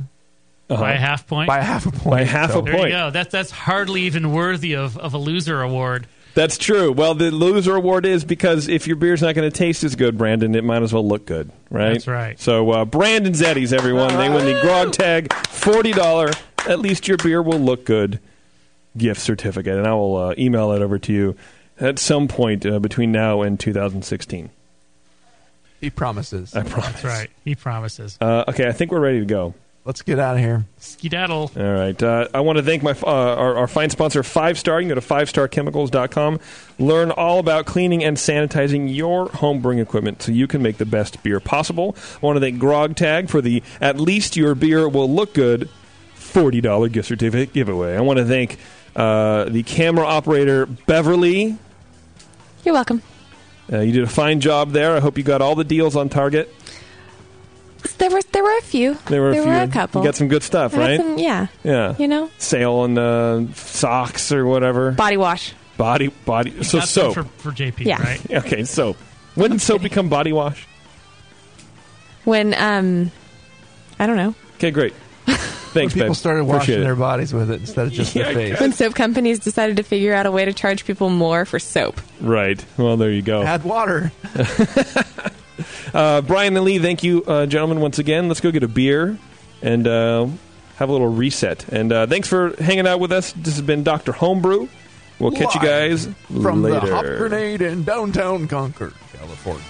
By a half point. By half a point. By half a point. So- there you go. That's that's hardly even worthy of, of a loser award. That's true. Well, the loser award is because if your beer's not going to taste as good, Brandon, it might as well look good, right? That's right. So, uh, Brandon's Eddies, everyone. They win the Grog Tag $40. At least your beer will look good gift certificate. And I will uh, email that over to you at some point uh, between now and 2016. He promises. I promise. That's right. He promises. Uh, okay, I think we're ready to go. Let's get out of here. Skedaddle. All right. Uh, I want to thank my uh, our, our fine sponsor, Five Star. You can go to fivestarchemicals.com. Learn all about cleaning and sanitizing your home brewing equipment so you can make the best beer possible. I want to thank Grog Tag for the at least your beer will look good forty dollar gift certificate giveaway. I want to thank uh, the camera operator Beverly. You're welcome. Uh, you did a fine job there. I hope you got all the deals on Target. There were there were a few. There were a few. were a couple. You got some good stuff, I right? some- yeah. Yeah. You know, Sale on uh, socks or whatever. body wash. Body body. So Got soap for, for JP, Yeah. right? Okay, soap. When did soap become body wash? When um, I don't know. Okay, great. Thanks, When people babe. started washing it. their bodies with it instead of just Yeah, their face. When soap companies decided to figure out a way to charge people more for soap. Right. Well, there you go. Add water. Uh, Brian and Lee, thank you, uh, gentlemen, once again. Let's go get a beer and uh, have a little reset. And uh, thanks for hanging out with us. This has been Dr. Homebrew. We'll catch you guys from later. the Hop Grenade in downtown Concord, California.